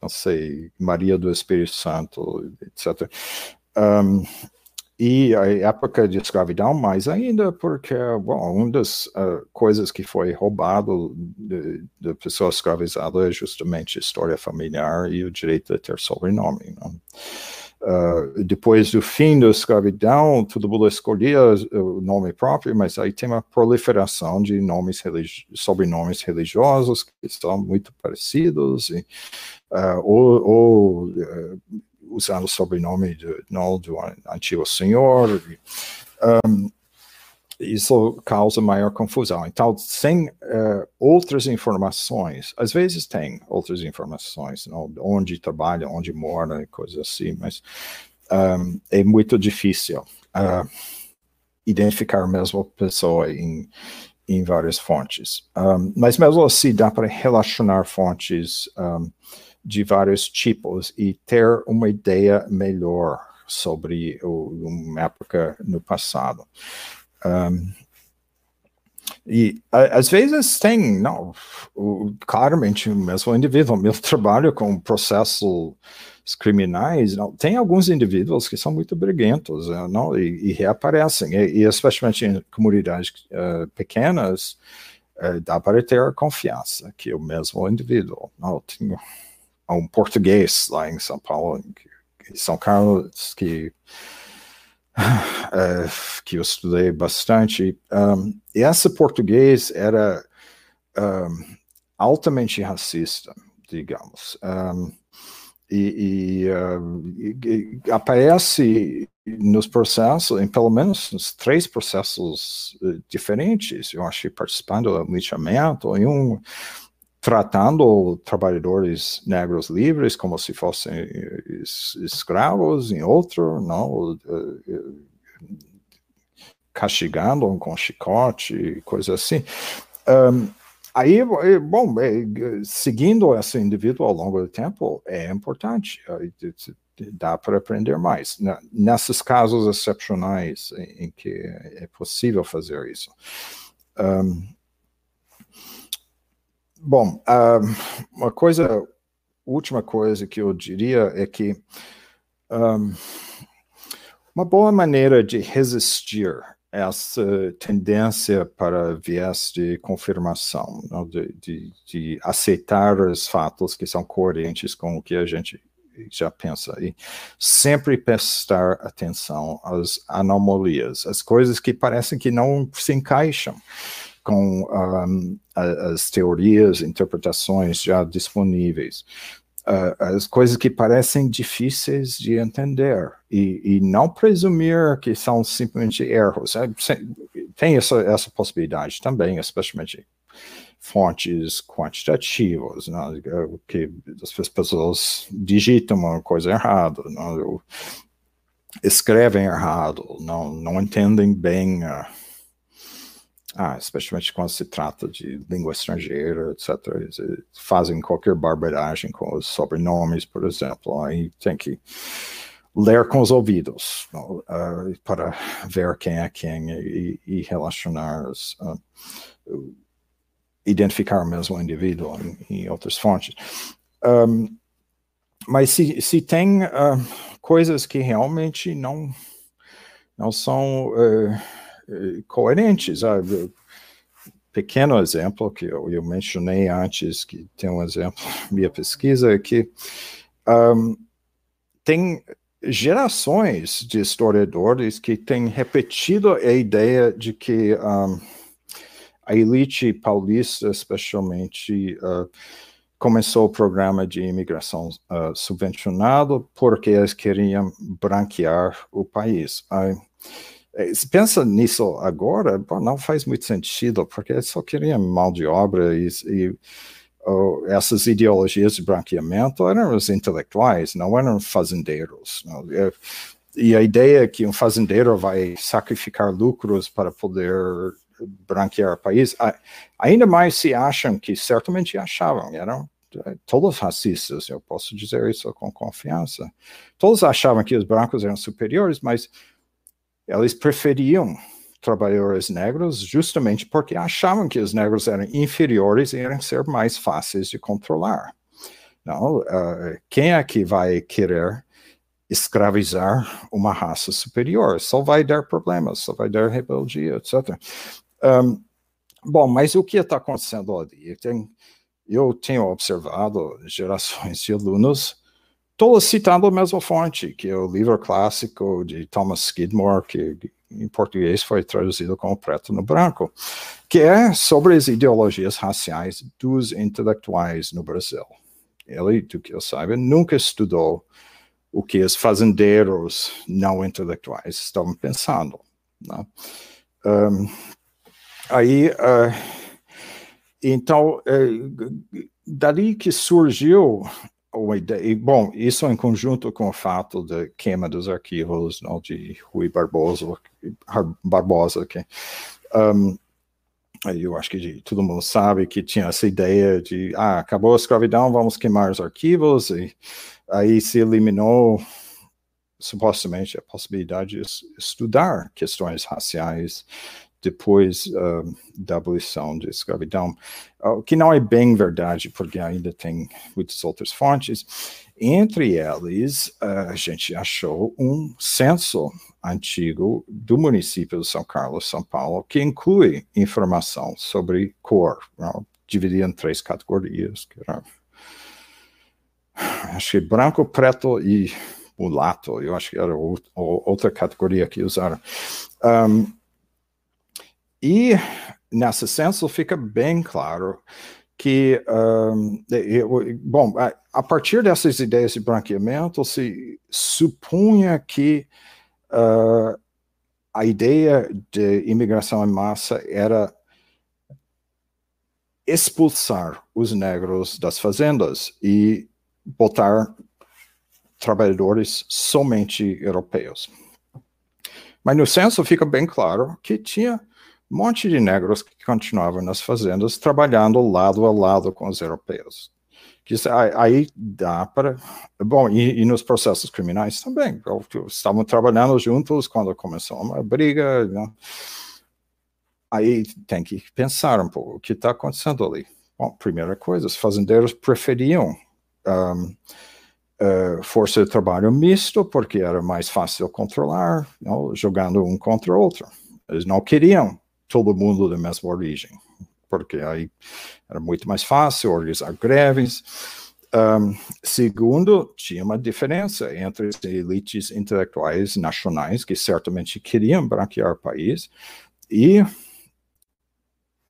S2: não sei, Maria do Espírito Santo, etc. Um, e a época de escravidão, mais ainda, porque, bom, uma das uh, coisas que foi roubado de, de escravizada é justamente a história familiar e o direito de ter sobrenome. Uh, depois do fim da escravidão, todo mundo escolhia o nome próprio, mas aí tem uma proliferação de nomes religi sobrenomes religiosos que são muito parecidos, e, uh, ou, ou usando o sobrenome de, não, do antigo senhor. Um, isso causa maior confusão. Então, sem uh, outras informações, às vezes tem outras informações, não, onde trabalha, onde mora, coisas assim, mas um, é muito difícil uh, identificar a mesma pessoa em, em várias fontes. Um, mas mesmo assim, dá para relacionar fontes um, de vários tipos e ter uma ideia melhor sobre o, uma época no passado. Um, e a, às vezes tem, não, o, claramente, mesmo o indivíduo, meu trabalho com processos criminais, não, tem alguns indivíduos que são muito briguentos né, não, e, e reaparecem, e, e, especialmente em comunidades uh, pequenas, uh, dá para ter confiança que o mesmo indivíduo, não, tem um português lá em São Paulo, em São Carlos, que uh, que eu estudei bastante. Um, e esse português era um, altamente racista, digamos. Um, e, e, uh, e, aparece nos processos, em pelo menos nos três processos uh, diferentes, eu acho, participando do linchamento, em um tratando trabalhadores negros livres como se fossem escravos, em outro, não, castigando com chicote, coisa assim. Um, aí, bom, seguindo esse indivíduo ao longo do tempo é importante, dá para aprender mais. Nesses casos excepcionais em, que é possível fazer isso. Um, Bom, uma coisa, última coisa que eu diria é que um, uma boa maneira de resistir essa tendência para viés de confirmação, de, de, de, aceitar os fatos que são coerentes com o que a gente já pensa e sempre prestar atenção às anomalias, as coisas que parecem que não se encaixam com um, as teorias, interpretações já disponíveis. Uh, as coisas que parecem difíceis de entender e, e, não presumir que são simplesmente erros. É, tem essa, essa possibilidade também, especialmente fontes quantitativas, né, que as pessoas digitam uma coisa errada, né, escrevem errado, não, não entendem bem ah, especialmente quando se trata de língua estrangeira, etc. Eles fazem qualquer barbaragem com os sobrenomes, por exemplo. Aí tem que ler com os ouvidos uh, para ver quem é quem e, e relacionar, uh, identificar mesmo o indivíduo em, em outras fontes. Um, mas se, se tem uh, coisas que realmente não, não são coerentes. Sabe? Pequeno exemplo que eu, eu, mencionei antes, que tem um exemplo minha pesquisa, é que um, tem gerações de historiadores que têm repetido a ideia de que um, a elite paulista, especialmente, uh, começou o programa de imigração uh, subvencionado porque eles queriam branquear o país. Uh, é, se pensa nisso agora, bom, não faz muito sentido, porque só queriam mão de obra e, e oh, essas ideologias de branqueamento eram os intelectuais, não eram fazendeiros. Não? E, e a ideia é que um fazendeiro vai sacrificar lucros para poder branquear o país, ainda mais se acham que certamente achavam, eram é, todos racistas, eu posso dizer isso com confiança. Todos achavam que os brancos eram superiores, mas eles preferiam trabalhadores negros justamente porque achavam que os negros eram inferiores e iam ser mais fáceis de controlar. Não, uh, quem é que vai querer escravizar uma raça superior? Só vai dar problemas, só vai dar rebeldia, etc. Um, bom, mas o que está acontecendo ali? Eu tenho observado gerações de alunos todos citando a mesma fonte, que é o livro clássico de Thomas Skidmore, que em português foi traduzido como Preto no Branco, que é sobre as ideologias raciais dos intelectuais no Brasil. Ele, do que eu saiba, nunca estudou o que os fazendeiros não intelectuais estavam pensando. Né? Um, aí, uh, então, uh, dali que surgiu uma ideia, bom, isso em conjunto com o fato da queima dos arquivos não, de Rui Barbosa, Barbosa que, um, eu acho que todo mundo sabe que tinha essa ideia de, ah, acabou a escravidão, vamos queimar os arquivos, e aí se eliminou supostamente a possibilidade de estudar questões raciais depois uh, da abolição da escravidão, o que não é bem verdade, porque ainda tem muitas outras fontes. Entre eles, uh, a gente achou um censo antigo do município de São Carlos, São Paulo, que inclui informação sobre cor, não? dividido em três categorias, que era, acho que branco, preto e mulato, eu acho que era outra categoria que usaram. Um, e nesse senso fica bem claro que, um, eu, bom, a, partir dessas ideias de branqueamento, se supunha que uh, a ideia de imigração em massa era expulsar os negros das fazendas e botar trabalhadores somente europeus. Mas no censo fica bem claro que tinha um monte de negros que continuavam nas fazendas trabalhando lado a lado com os europeus. Que aí dá para. Bom, e, e, nos processos criminais também. Estavam trabalhando juntos quando começou uma briga. Né? Aí tem que pensar um pouco o que está acontecendo ali. Bom, primeira coisa, os fazendeiros preferiam um, uh, força de trabalho misto, porque era mais fácil controlar, não? jogando um contra o outro. Eles não queriam todo mundo da mesma origem, porque aí era muito mais fácil organizar greves. Um, segundo, tinha uma diferença entre as elites intelectuais nacionais, que certamente queriam branquear o país, e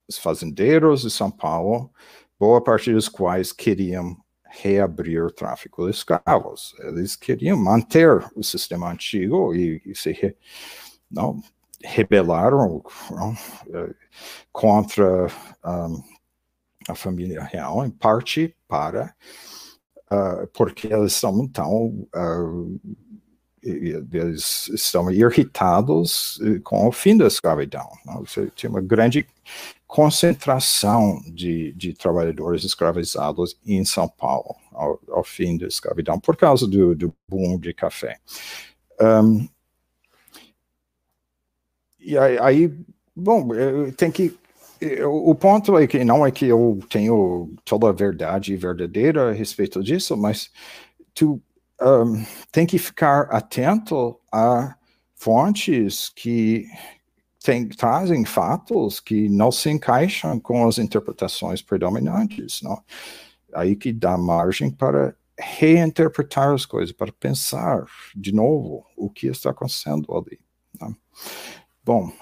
S2: os fazendeiros de São Paulo, boa parte dos quais queriam reabrir o tráfico de escravos. Eles queriam manter o sistema antigo e, e se não, rebelaram eh, contra um, a família real, em parte para uh, porque eles estão então uh, eles estão irritados com o fim da escravidão. Não? Você tinha uma grande concentração de, de trabalhadores escravizados em São Paulo ao, ao fim da escravidão por causa do, do boom de café. Um, e aí, bom, tem que. O ponto é que não é que eu tenho toda a verdade verdadeira a respeito disso, mas tu um, tem que ficar atento a fontes que tem, trazem fatos que não se encaixam com as interpretações predominantes, não? Aí que dá margem para reinterpretar as coisas, para pensar de novo o que está acontecendo ali. Não? Bom,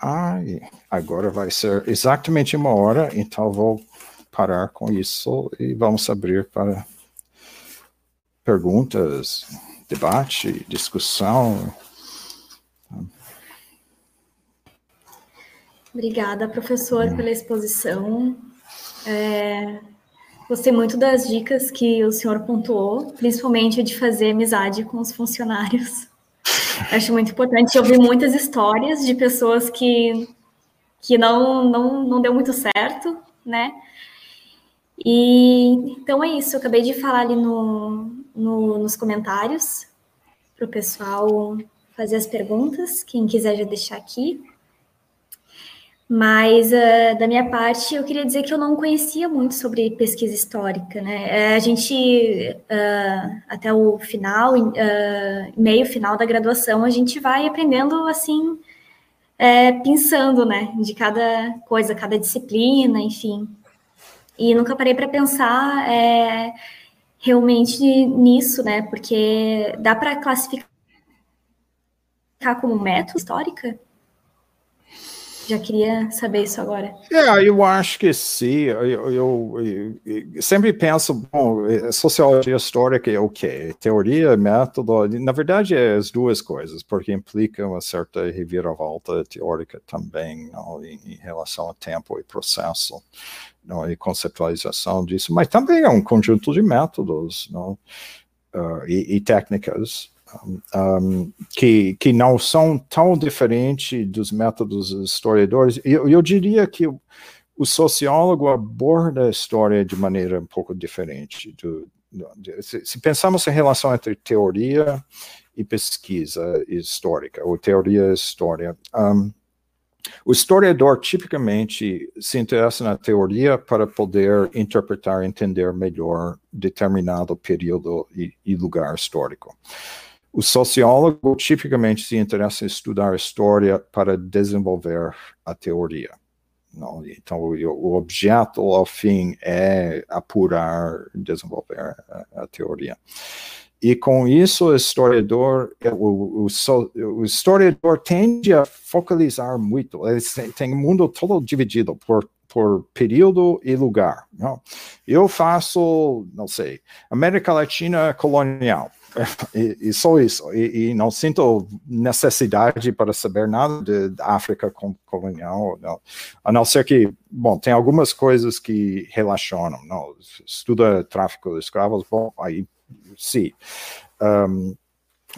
S2: ai, agora vai ser exatamente uma hora, então vou parar com isso e vamos abrir para perguntas, debate, discussão.
S1: Obrigada, professor, hum. pela exposição. É, gostei muito das dicas que o senhor pontuou, principalmente de fazer amizade com os funcionários. Acho muito importante. Eu ouvi muitas histórias de pessoas que, que não, não, não deu muito certo, né? E então é isso. Eu acabei de falar ali no, no nos comentários para o pessoal fazer as perguntas. Quem quiser já deixar aqui. Mas, uh, da minha parte, eu queria dizer que eu não conhecia muito sobre pesquisa histórica, né? É, a gente, uh, até o final, uh, meio final da graduação, a gente vai aprendendo, assim, é, pensando, né? De cada coisa, cada disciplina, enfim. E nunca parei para pensar é, realmente nisso, né? Porque dá para classificar como método histórica? Já queria saber isso agora.
S2: É, eu acho que sim. Eu, eu, eu, sempre penso, bom, é, sociologia histórica é o quê? Teoria, método. Na verdade, é as duas coisas, porque implica uma certa reviravolta teórica também não, em, em, relação ao tempo e processo não, e conceptualização disso, mas também é um conjunto de métodos não, uh, e, e técnicas um, que, que não são tão diferentes dos métodos historiadores. Eu, eu diria que o, sociólogo aborda a história de maneira um pouco diferente. Do, do, se, se pensamos em relação entre teoria e pesquisa histórica, ou teoria e história, um, o historiador tipicamente se interessa na teoria para poder interpretar e entender melhor determinado período e, e lugar histórico. O sociólogo tipicamente se interessa em estudar a história para desenvolver a teoria. Não, então, o, objeto, ao fim, é apurar, desenvolver a, a teoria. E com isso, o historiador, o, o, o, historiador tende a focalizar muito. Eles têm o mundo todo dividido por, por período e lugar. Não? Eu faço, não sei, América Latina colonial. E, e só isso. E, e, não sinto necessidade para saber nada da África colonial, não. a não ser que, bom, tem algumas coisas que relacionam. Não, estuda tráfico de escravos, bom, aí sim. Um,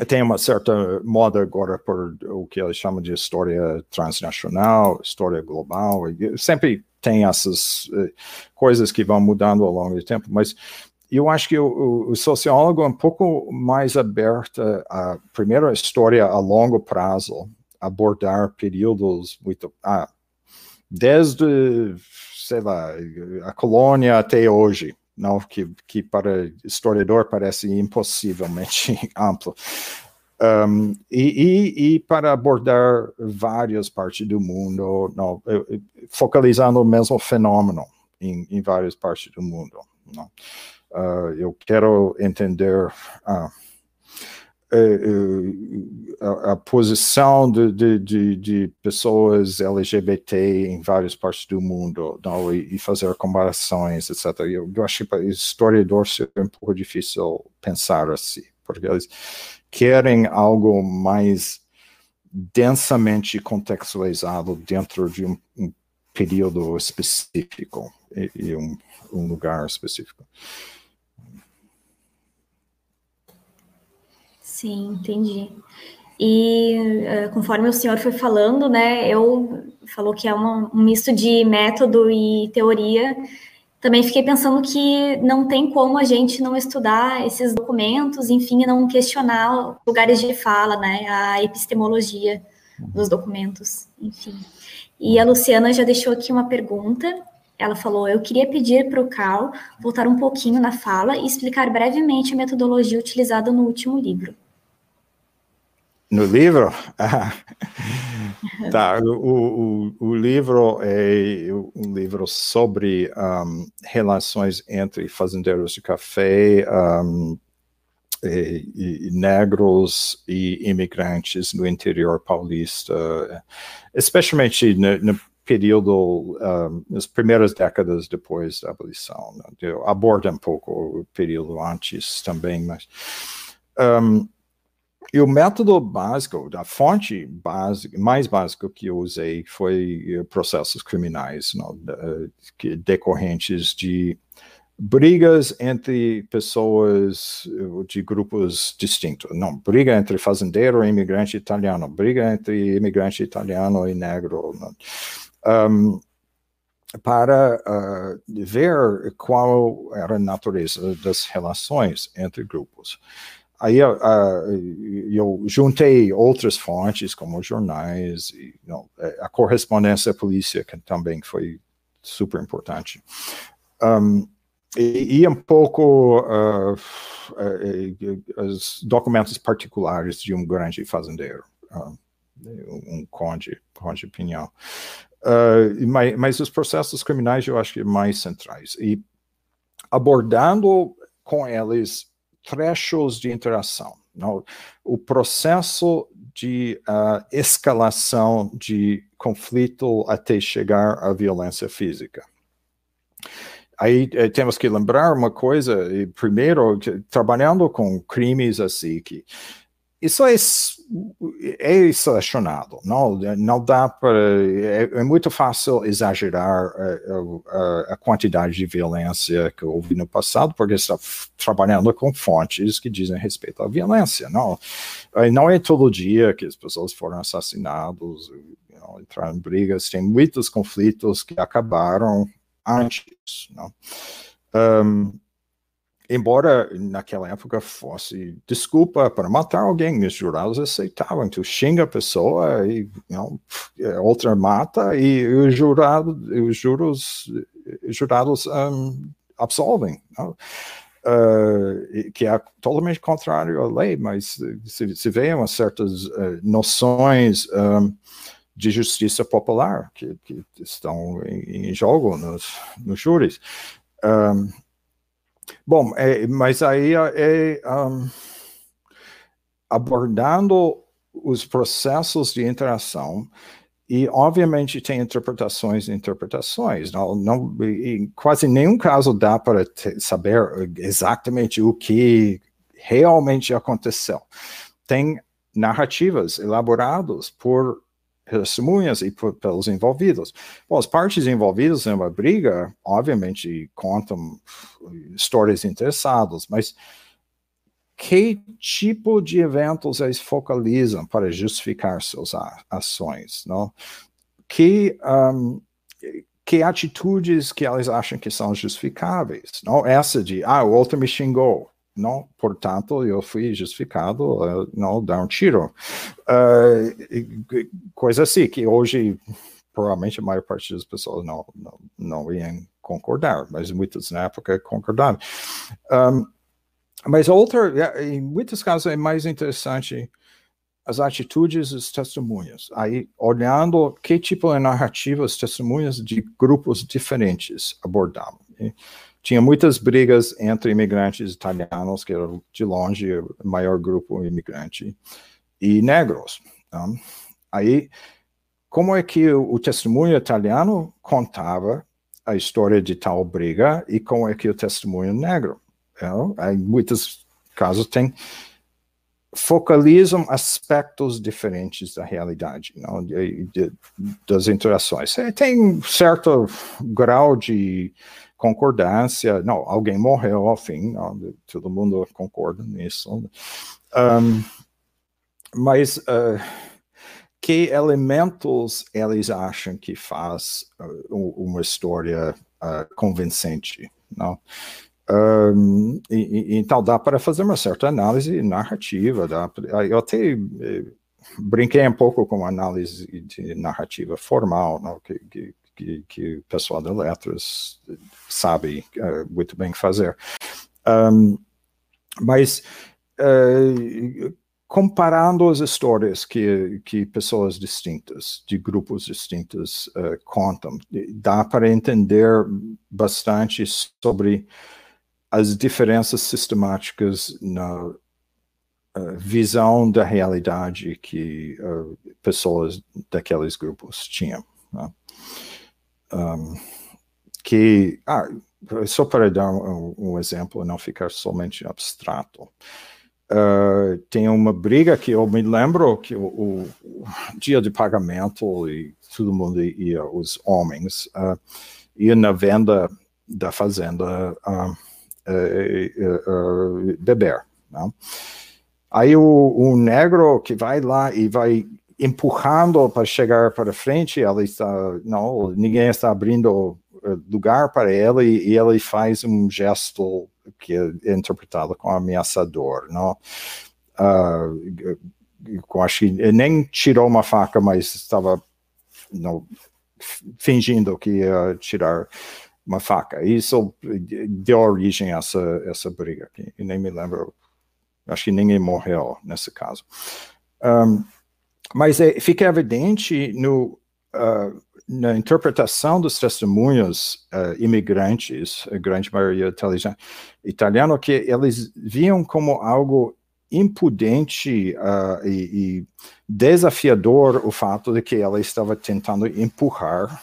S2: tem uma certa moda agora por o que eles chamam de história transnacional, história global, sempre tem essas uh, coisas que vão mudando ao longo do tempo, mas eu acho que o, o, sociólogo é um pouco mais aberto a, primeiro, a história a longo prazo, abordar períodos muito, ah, desde, sei lá, a colônia até hoje, não que, que para historiador parece impossivelmente amplo. Um, e, e, e, para abordar várias partes do mundo, não, focalizando o mesmo fenômeno em, em várias partes do mundo. Não. Uh, eu quero entender uh, é, é, a, a, posição de, de, de, de, pessoas LGBT em várias partes do mundo não, e, e, fazer comparações, etc. Eu, eu acho que historiador seria um pouco difícil pensar assim, porque eles querem algo mais densamente contextualizado dentro de um, um período específico e, e um, um lugar específico.
S1: Sim, entendi. E uh, conforme o senhor foi falando, né, eu falou que é uma, um misto de método e teoria. Também fiquei pensando que não tem como a gente não estudar esses documentos, enfim, não questionar lugares de fala, né, a epistemologia dos documentos, enfim. E a Luciana já deixou aqui uma pergunta ela falou: Eu queria pedir para o Carl voltar um pouquinho na fala e explicar brevemente a metodologia utilizada no último livro.
S2: No livro? Ah, tá, o, o, o, livro é um livro sobre um, relações entre fazendeiros de café um, e, e, negros e imigrantes no interior paulista, especialmente no, no período, um, nas primeiras décadas depois da abolição. Né? Aborda um pouco o período antes também, mas... Um, e o método básico, a fonte mais básica que eu usei foi eh, processos criminais, não, decorrentes de brigas entre pessoas eh, de grupos distintos. Não, briga entre fazendeiro e imigrante italiano, briga entre imigrante italiano e negro. Um, para uh, ver qual era a natureza das relações entre grupos. Aí uh, eu juntei outras fontes, como jornais, e, know, é, a correspondência polícia, que também foi super importante. Um, e, e, um pouco uh, uh, os documentos particulares de um grande fazendeiro, uh, um conde, conde Pinhal. mas, mas os processos criminais eu acho que mais centrais. E abordando com eles trechos de interação. Não? O processo de uh, escalação de conflito até chegar à violência física. Aí eh, temos que lembrar uma coisa, primeiro, trabalhando com crimes assim, que isso é, é não, não dá para, é, é muito fácil exagerar a, a, a, quantidade de violência que houve no passado, porque está trabalhando com fontes que dizem respeito à violência, não, não é todo dia que as pessoas foram assassinadas, entraram em brigas, tem muitos conflitos que acabaram antes, não. Um, embora naquela época fosse desculpa para matar alguém, os jurados aceitavam. Tu xinga a pessoa e não, é, outra mata e os jurados, os juros, jurados um, absolvem. Uh, que é totalmente contrário à lei, mas se, se vê umas certas uh, noções um, de justiça popular que, que estão em, em, jogo nos, nos júris. Um, Bom, é, mas aí é, um, abordando os processos de interação, e obviamente tem interpretações e interpretações. Não, não, em quase nenhum caso dá para saber exatamente o que realmente aconteceu. Tem narrativas elaboradas por testemunhas e por, pelos envolvidos. Bom, as partes envolvidas em uma briga, obviamente, contam histórias interessadas, mas que tipo de eventos eles focalizam para justificar suas ações? Não? Que, um, que atitudes que eles acham que são justificáveis? Não? Essa de, ah, o outro me xingou não, portanto, eu fui justificado uh, não dar um tiro. Uh, coisa assim, que hoje provavelmente a maior parte das pessoas não, não, não iam concordar, mas muitas na época concordaram. Um, mas outra, em muitos casos é mais interessante as atitudes dos testemunhas. Aí, olhando que tipo de narrativa os testemunhas de grupos diferentes abordavam tinha muitas brigas entre imigrantes italianos, que era de longe o maior grupo imigrante, e negros. Então, aí, como é que o, o testemunho italiano contava a história de tal briga e como é que o testemunho negro? Então, em muitos casos tem focalizam aspectos diferentes da realidade, não, de, de, das interações. É, tem certo grau de concordância, não, alguém morreu, ao fim, não, todo mundo concorda nisso. Um, mas uh, que elementos eles acham que faz uh, uma história uh, convincente, não? Um, e, e, então dá para fazer uma certa análise narrativa, dá, eu até brinquei um pouco com análise de narrativa formal, não, que, que que, que o pessoal da Letras sabe uh, muito bem fazer. Um, mas uh, comparando as histórias que, que pessoas distintas, de grupos distintos, uh, contam, dá para entender bastante sobre as diferenças sistemáticas na visão da realidade que pessoas daqueles grupos tinham. Né? um, que, ah, só para dar um, um, exemplo, não ficar somente abstrato. Uh, tem uma briga que eu me lembro que o, o, dia de pagamento e todo mundo ia, os homens, uh, ia na venda da fazenda uh, beber. Não? Né? Aí o, o negro que vai lá e vai empurrando para chegar para frente, ela está, não, ninguém está abrindo lugar para ela e, e ela faz um gesto que é interpretado como ameaçador, não? Uh, acho que nem tirou uma faca, mas estava não, fingindo que ia tirar uma faca. Isso deu origem a essa, essa briga, que nem me lembro, acho que ninguém morreu nesse caso. Um, mas é, fica evidente no, uh, na interpretação dos testemunhos uh, imigrantes, a grande maioria italiana, que eles viam como algo impudente uh, e, e, desafiador o fato de que ela estava tentando empurrar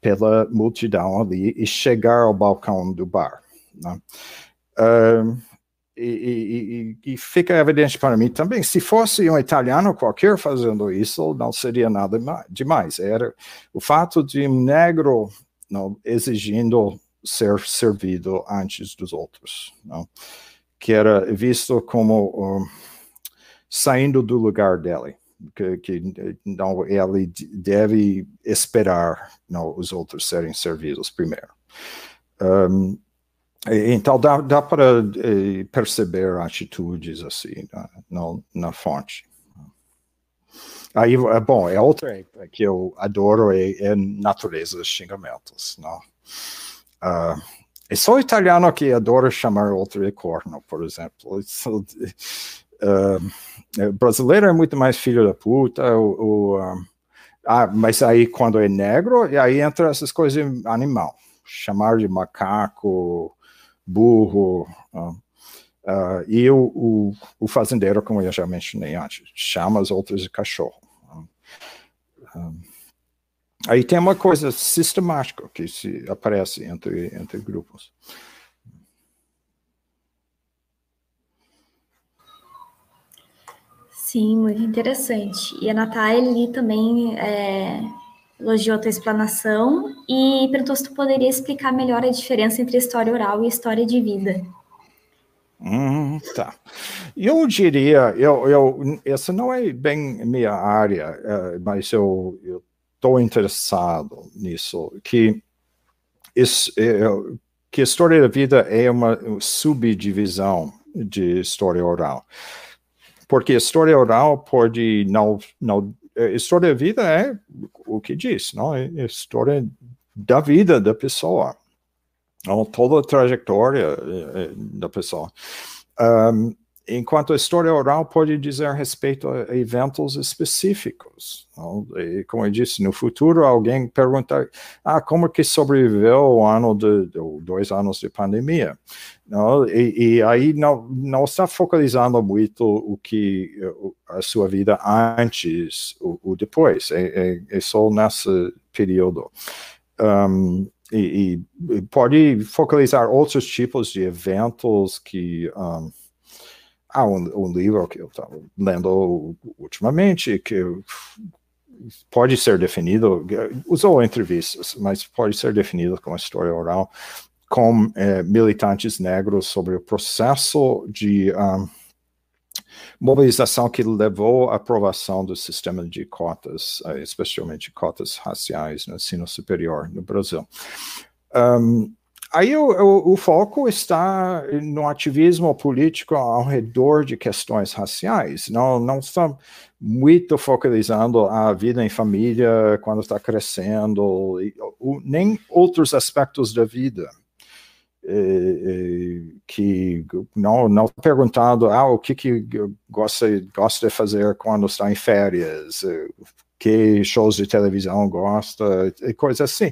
S2: pela multidão ali e chegar ao balcão do bar. Né? Uh, e, e, e, fica evidente para mim também, se fosse um italiano qualquer fazendo isso, não seria nada demais. Era o fato de um negro não, exigindo ser servido antes dos outros, não? que era visto como um, saindo do lugar dele, que, que não, ele deve esperar não, os outros serem servidos primeiro. Um, então, dá, dá para eh, perceber atitudes assim na, na, na, fonte. Aí, é bom, é outra que eu adoro, é, é natureza dos xingamentos. Não? Uh, é só italiano que adora chamar outro de corno, por exemplo. Uh, brasileiro é muito mais filho da puta, o, o uh, ah, mas aí quando é negro, aí entra essas coisas animal. Chamar de macaco, burro. Uh, e o, o, o, fazendeiro, como eu já mencionei antes, chama as outras de cachorro. Uh, aí tem uma coisa sistemática que se aparece entre, entre grupos.
S1: Sim, muito interessante. E a Natália também é, elogiou a tua explanação e perguntou se tu poderia explicar melhor a diferença entre história oral e história de vida.
S2: Hum, tá. Eu diria, eu, eu, essa não é bem minha área, é, mas eu estou interessado nisso, que, isso, é, que história da vida é uma subdivisão de história oral. Porque história oral pode não, não é, história da vida é o que diz, não? É história da vida da pessoa, não? toda a trajetória é, é, da pessoa. Um, enquanto a história oral pode dizer respeito a eventos específicos. E, como eu disse, no futuro alguém pergunta, ah, como que sobreviveu o ano de, de dois anos de pandemia? Não? E, e, aí não, não está focalizando muito o que a sua vida antes o, o depois, é, é, é, só nesse período. Um, e, e, pode focalizar outros tipos de eventos que um, há um, um livro que eu estava lendo ultimamente que pode ser definido, usou entrevistas, mas pode ser definido como história oral, com eh, militantes negros sobre o processo de um, mobilização que levou à aprovação do sistema de cotas, especialmente cotas raciais no ensino superior no Brasil. Um, Aí o, o, o, foco está no ativismo político ao redor de questões raciais. Não, não está muito focalizando a vida em família quando está crescendo, e, o, nem outros aspectos da vida. que não não perguntando ah o que que gosta gosta de fazer quando está em férias que shows de televisão gosta, e coisas assim.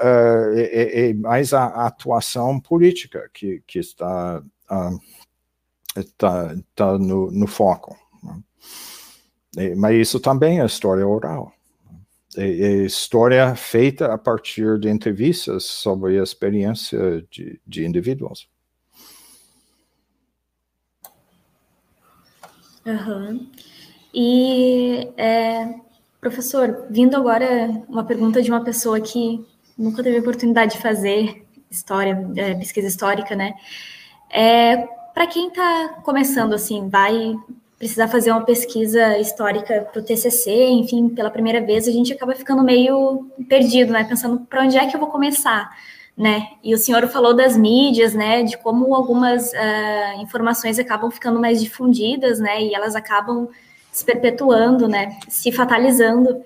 S2: Uh, é, mais a, atuação política que, que está, uh, está, está no, no foco. Né? mas isso também é história oral. É, história feita a partir de entrevistas sobre a experiência de, de indivíduos.
S1: Uhum. E é, Professor, vindo agora uma pergunta de uma pessoa que nunca teve oportunidade de fazer história, é, pesquisa histórica, né? É, Para quem está começando, assim, vai precisar fazer uma pesquisa histórica para o TCC, enfim, pela primeira vez, a gente acaba ficando meio perdido, né? Pensando para onde é que eu vou começar, né? E o senhor falou das mídias, né? De como algumas uh, informações acabam ficando mais difundidas, né? E elas acabam se perpetuando, né, se fatalizando.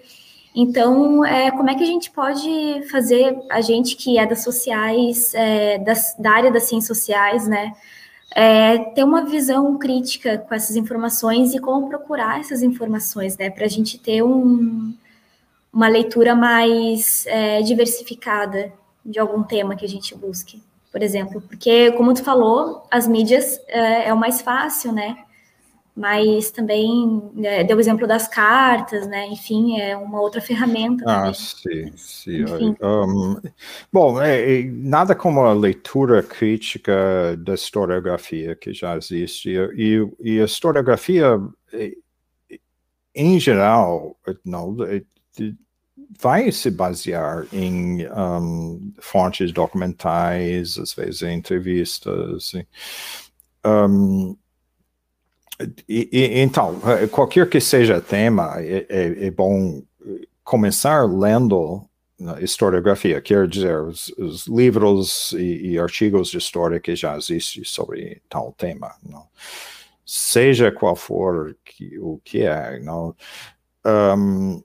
S1: Então, é, como é que a gente pode fazer, a gente que é das sociais, é, das, da área das ciências sociais, né, é, ter uma visão crítica com essas informações e como procurar essas informações, né, para a gente ter um, uma leitura mais é, diversificada de algum tema que a gente busque, por exemplo, porque, como tu falou, as mídias é, é o mais fácil, né, mas também é, deu o exemplo das cartas, né? Enfim, é uma outra ferramenta.
S2: Ah, também. sim, sim. Um, bom, é, nada como a leitura crítica da historiografia que já existe, e, e a historiografia, em geral, não, vai se basear em um, fontes documentais, às vezes entrevistas. Um, e, e, então, eh, qualquer que seja tema, é, é, é, bom começar lendo historiografia, quer dizer, os, os livros e, e, artigos de história que já existem sobre tal tema, não? seja qual for que, o que é, não? Um,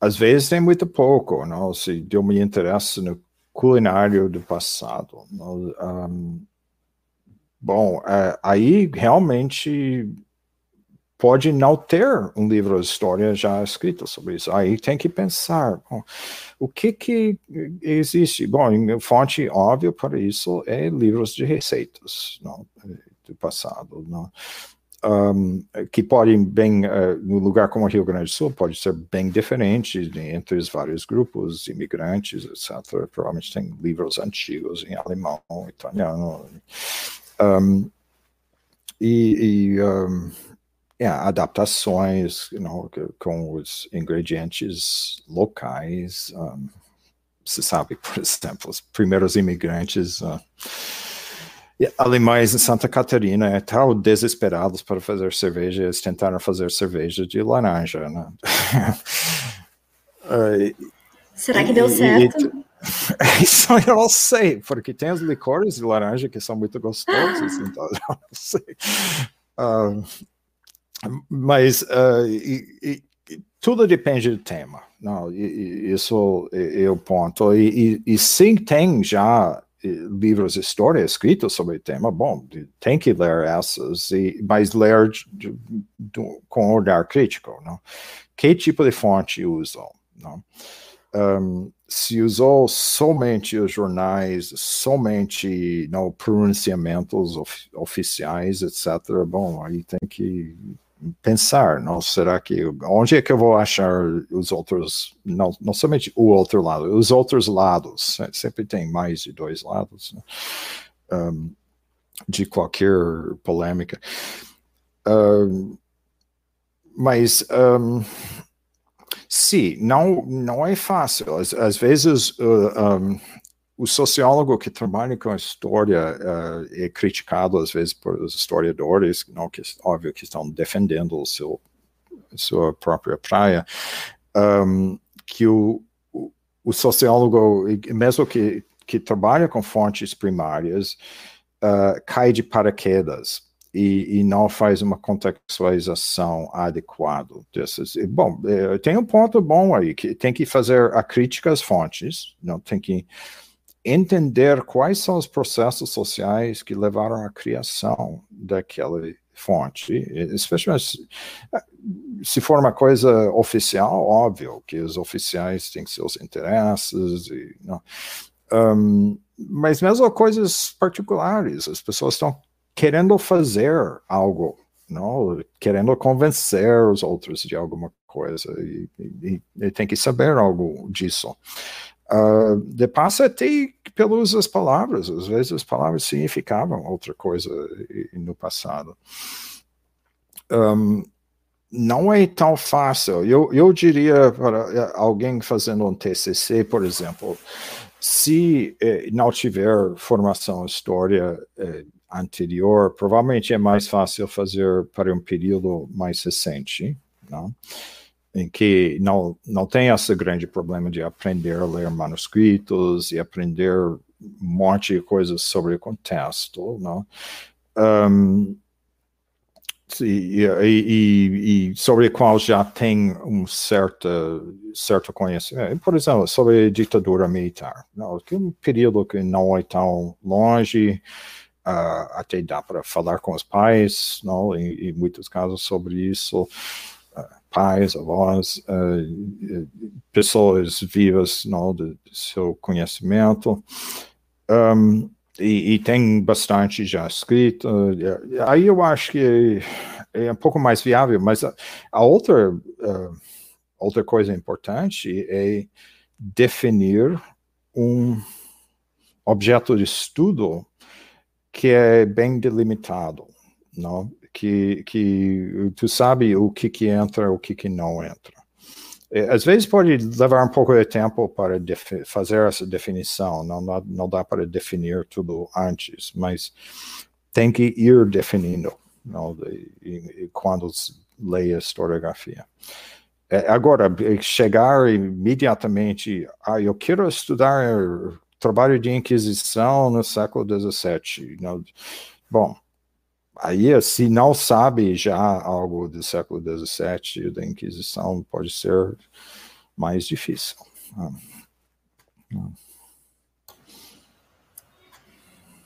S2: às vezes tem muito pouco, não? se deu me interesse no culinário do passado. Não? Um, Bom, é, aí realmente pode não ter um livro de história já escrito sobre isso. Aí tem que pensar, bom, o que que existe? Bom, fonte óbvia para isso é livros de receitas não, do passado, não? Um, que podem bem, uh, no lugar como o Rio Grande do Sul, pode ser bem diferente entre os vários grupos, imigrantes, etc. Provavelmente tem livros antigos em alemão, italiano, um, e, e um, yeah, adaptações you know, com os ingredientes locais. Um, você sabe, por exemplo, os primeiros imigrantes uh, alemães em Santa Catarina estavam desesperados para fazer cerveja, eles tentaram fazer cerveja de laranja. Né?
S1: uh, Será que deu certo? E,
S2: Isso eu não sei, porque tem os licores de laranja que são muito gostosos, então eu não sei. Uh, mas uh, e, e, tudo depende do tema. Não, isso é, é o ponto. E, e, sim, tem já eh, livros de história escritos sobre o tema. Bom, tem que ler essas, e, mas ler de, de, com olhar crítico. Não? Que tipo de fonte usam? Não? Um, se usou somente os jornais, somente não, pronunciamentos of, oficiais, etc., bom, aí tem que pensar, não será que onde é que eu vou achar os outros, não, não somente o outro lado, os outros lados, sempre tem mais de dois lados né? um, de qualquer polêmica. Um, mas um, Sim, não, não é fácil. Às, às vezes, uh, um, o sociólogo que trabalha com a história uh, é criticado, às vezes, por os historiadores, não, que, óbvio, que estão defendendo o seu, sua própria praia, um, que o, o, o, sociólogo, mesmo que, que trabalha com fontes primárias, uh, cai de paraquedas e, e, não faz uma contextualização adequada dessas. Bom, é, tem um ponto bom aí, que tem que fazer a crítica às fontes, não tem que entender quais são os processos sociais que levaram à criação daquela fonte, especialmente se for uma coisa oficial, óbvio que os oficiais têm seus interesses, e, não. Um, mas mesmo coisas particulares, as pessoas estão querendo fazer algo, não? querendo convencer os outros de alguma coisa, e, e, e tem que saber algo disso. Uh, de passa até pelas palavras, às vezes as palavras significavam outra coisa no passado. Um, não é tão fácil. Eu, eu diria para alguém fazendo um TCC, por exemplo, se eh, não tiver formação história eh, anterior, provavelmente é mais fácil fazer para um período mais recente, não? em que não, não tem esse grande problema de aprender a ler manuscritos e aprender um monte de coisas sobre o contexto, não? Um, e, e, e, sobre o qual já tem um certo, certo conhecimento. Por exemplo, sobre a ditadura militar, não? que é um período que não é tão longe, Uh, até dá para falar com os pais, não? Em, em muitos casos sobre isso, uh, pais, avós, uh, pessoas vivas, não, de seu conhecimento. Um, e, e, tem bastante já escrito. Aí eu acho que é um pouco mais viável, mas a, a outra, uh, outra coisa importante é definir um objeto de estudo que é bem delimitado, não? Que, que tu sabe o que que entra, o que que não entra. É, às vezes pode levar um pouco de tempo para fazer essa definição, não, não, não dá para definir tudo antes, mas tem que ir definindo não, quando lê a historiografia. É, agora, chegar imediatamente, ah, eu quero estudar trabalho de Inquisição no século XVII. Não, bom, aí se não sabe já algo do século XVII da Inquisição, pode ser mais difícil.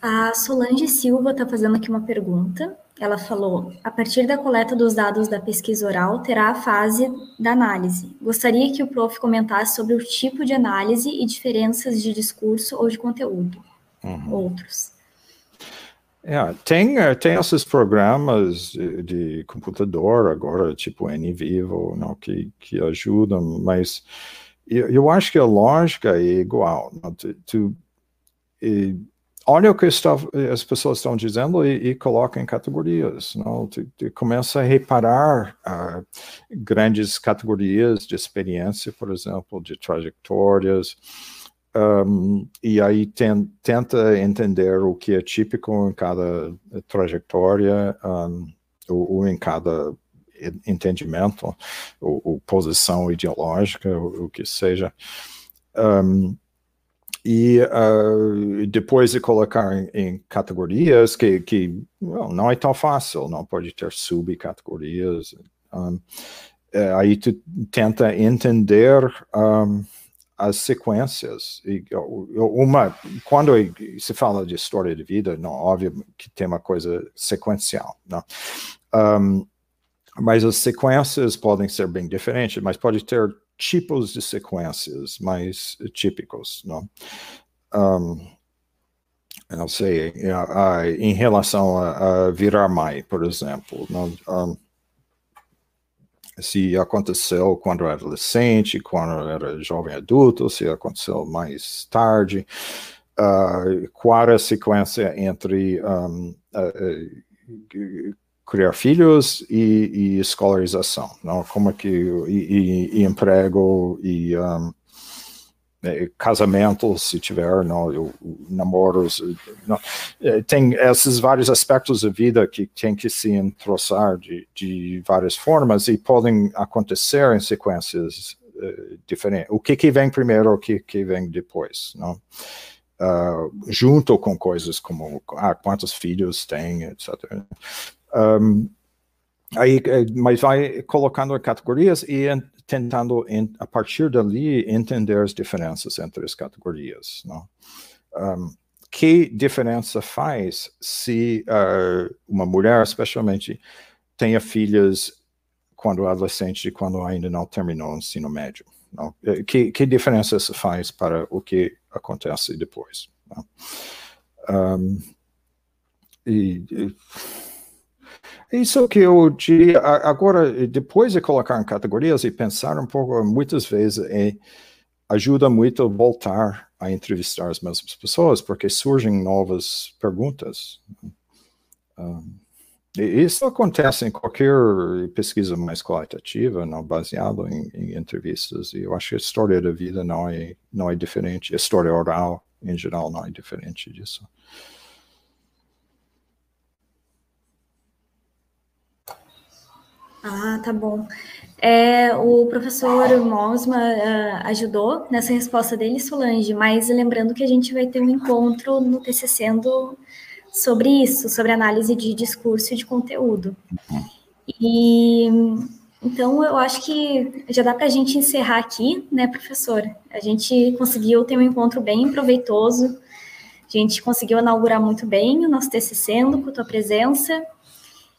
S1: A Solange Silva está fazendo aqui uma pergunta. Ela falou: a partir da coleta dos dados da pesquisa oral, terá a fase da análise. Gostaria que o prof comentasse sobre o tipo de análise e diferenças de discurso ou de conteúdo. Uhum. Outros.
S2: É, tem, eh, tem esses programas de, de, computador agora, tipo NVivo, não, que, que ajudam, mas eu, eu acho que a lógica é igual. Não? Tu, tu, e, olha o que está, as pessoas estão dizendo e, e coloca em categorias. Não? Tu, tu começa a reparar uh, grandes categorias de experiência, por exemplo, de trajetórias, um, e aí ten, tenta entender o que é típico em cada trajetória um, ou, ou, em cada entendimento ou, ou posição ideológica, o, que seja. Um, e uh, depois de colocar em, em categorias que, que well, não é tão fácil, não pode ter subcategorias. Um, é, aí tu tenta entender um, as sequências. E uma, quando se fala de história de vida, não óbvio que tem uma coisa sequencial, não. Um, mas as sequências podem ser bem diferentes, mas pode ter tipos de sequências mais típicos, não? Um, não sei, em relação a, a, virar mãe, por exemplo, não, um, se aconteceu quando era adolescente, quando era jovem adulto, se aconteceu mais tarde, uh, qual a sequência entre um, uh, criar filhos e, e, escolarização, não? Como é que e, e, e emprego e um, é, casamentos, se tiver, não, eu, namoros, não, é, tem esses vários aspectos da vida que tem que se entroçar de, de várias formas e podem acontecer em sequências uh, diferentes. O que que vem primeiro, o que que vem depois, não? Uh, junto com coisas como ah, quantos filhos tem, etc. Um, aí, eh, mas vai colocando categorias e tentando, a partir dali, entender as diferenças entre as categorias. Não? Um, que diferença faz se uh, uma mulher, especialmente, tenha filhas quando adolescente e quando ainda não terminou o ensino médio? Não? Eh, que, que diferença isso faz para o que acontece depois? Um, e, e isso que eu diria, agora, depois de colocar em categorias e pensar um pouco, muitas vezes é, ajuda muito voltar a entrevistar as mesmas pessoas, porque surgem novas perguntas. Um, isso acontece em qualquer pesquisa mais qualitativa, não baseado em, em, entrevistas. E eu acho que a história da vida não é, não é diferente. A história oral, em geral, não é diferente disso.
S1: Ah, tá bom. É, o professor Mosma uh, ajudou nessa resposta dele, Solange, mas lembrando que a gente vai ter um encontro no TCC sobre isso, sobre análise de discurso e de conteúdo. E então eu acho que já dá para a gente encerrar aqui, né, professor? A gente conseguiu ter um encontro bem proveitoso, a gente conseguiu inaugurar muito bem o nosso TCC com a tua presença.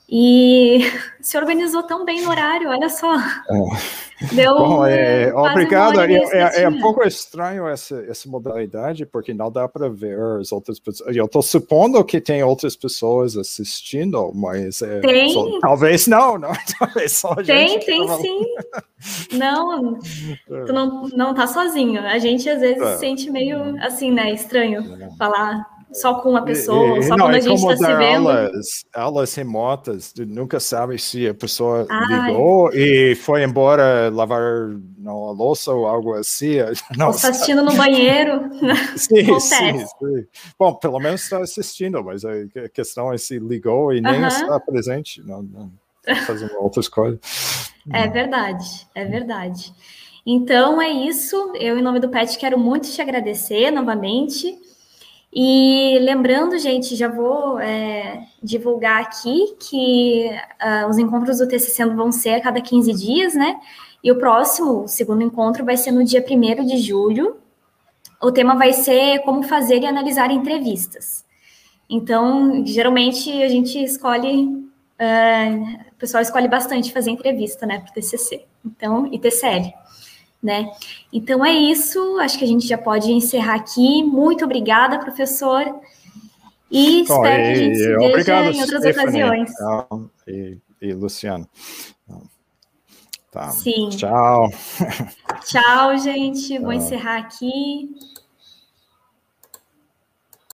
S1: E se organizou tão bem no horário, olha só.
S2: É. Deu Bom, é, obrigado. É, é, é, um pouco estranho essa, essa modalidade, porque não dá para ver as outras pessoas. Eu estou supondo que tem outras pessoas assistindo, mas é,
S1: tem.
S2: Só, talvez não, não, talvez só a
S1: tem,
S2: gente.
S1: Tem, tem sim. Não, tu não, não tá sozinho. A gente às vezes é. sente meio assim, né, estranho é. falar só com uma pessoa, só não, quando a gente está se vendo.
S2: Aulas, aulas remotas, tu nunca sabe se a pessoa Ai. ligou e foi embora lavar não, a louça ou algo assim.
S1: Não, ou está assistindo no banheiro.
S2: sim, sim, sim, Bom, pelo menos está assistindo, mas a questão é se ligou e nem uh -huh. está presente, não, não fazendo outras coisas.
S1: É verdade, é verdade. Então é isso. Eu, em nome do PET, quero muito te agradecer novamente. E lembrando, gente, já vou é, divulgar aqui que uh, os encontros do TCC vão ser a cada 15 dias, né? E o próximo, o segundo encontro, vai ser no dia 1 de julho. O tema vai ser como fazer e analisar entrevistas. Então, geralmente a gente escolhe, uh, o pessoal escolhe bastante fazer entrevista, né, para o TCC. Então, e TCL né? Então é isso, acho que a gente já pode encerrar aqui. Muito obrigada, professor. E espero e, que a gente se veja obrigado, em outras Stephanie, ocasiões.
S2: E, e Luciano.
S1: Tá. Sim.
S2: Tchau.
S1: Tchau, gente. Vou encerrar aqui.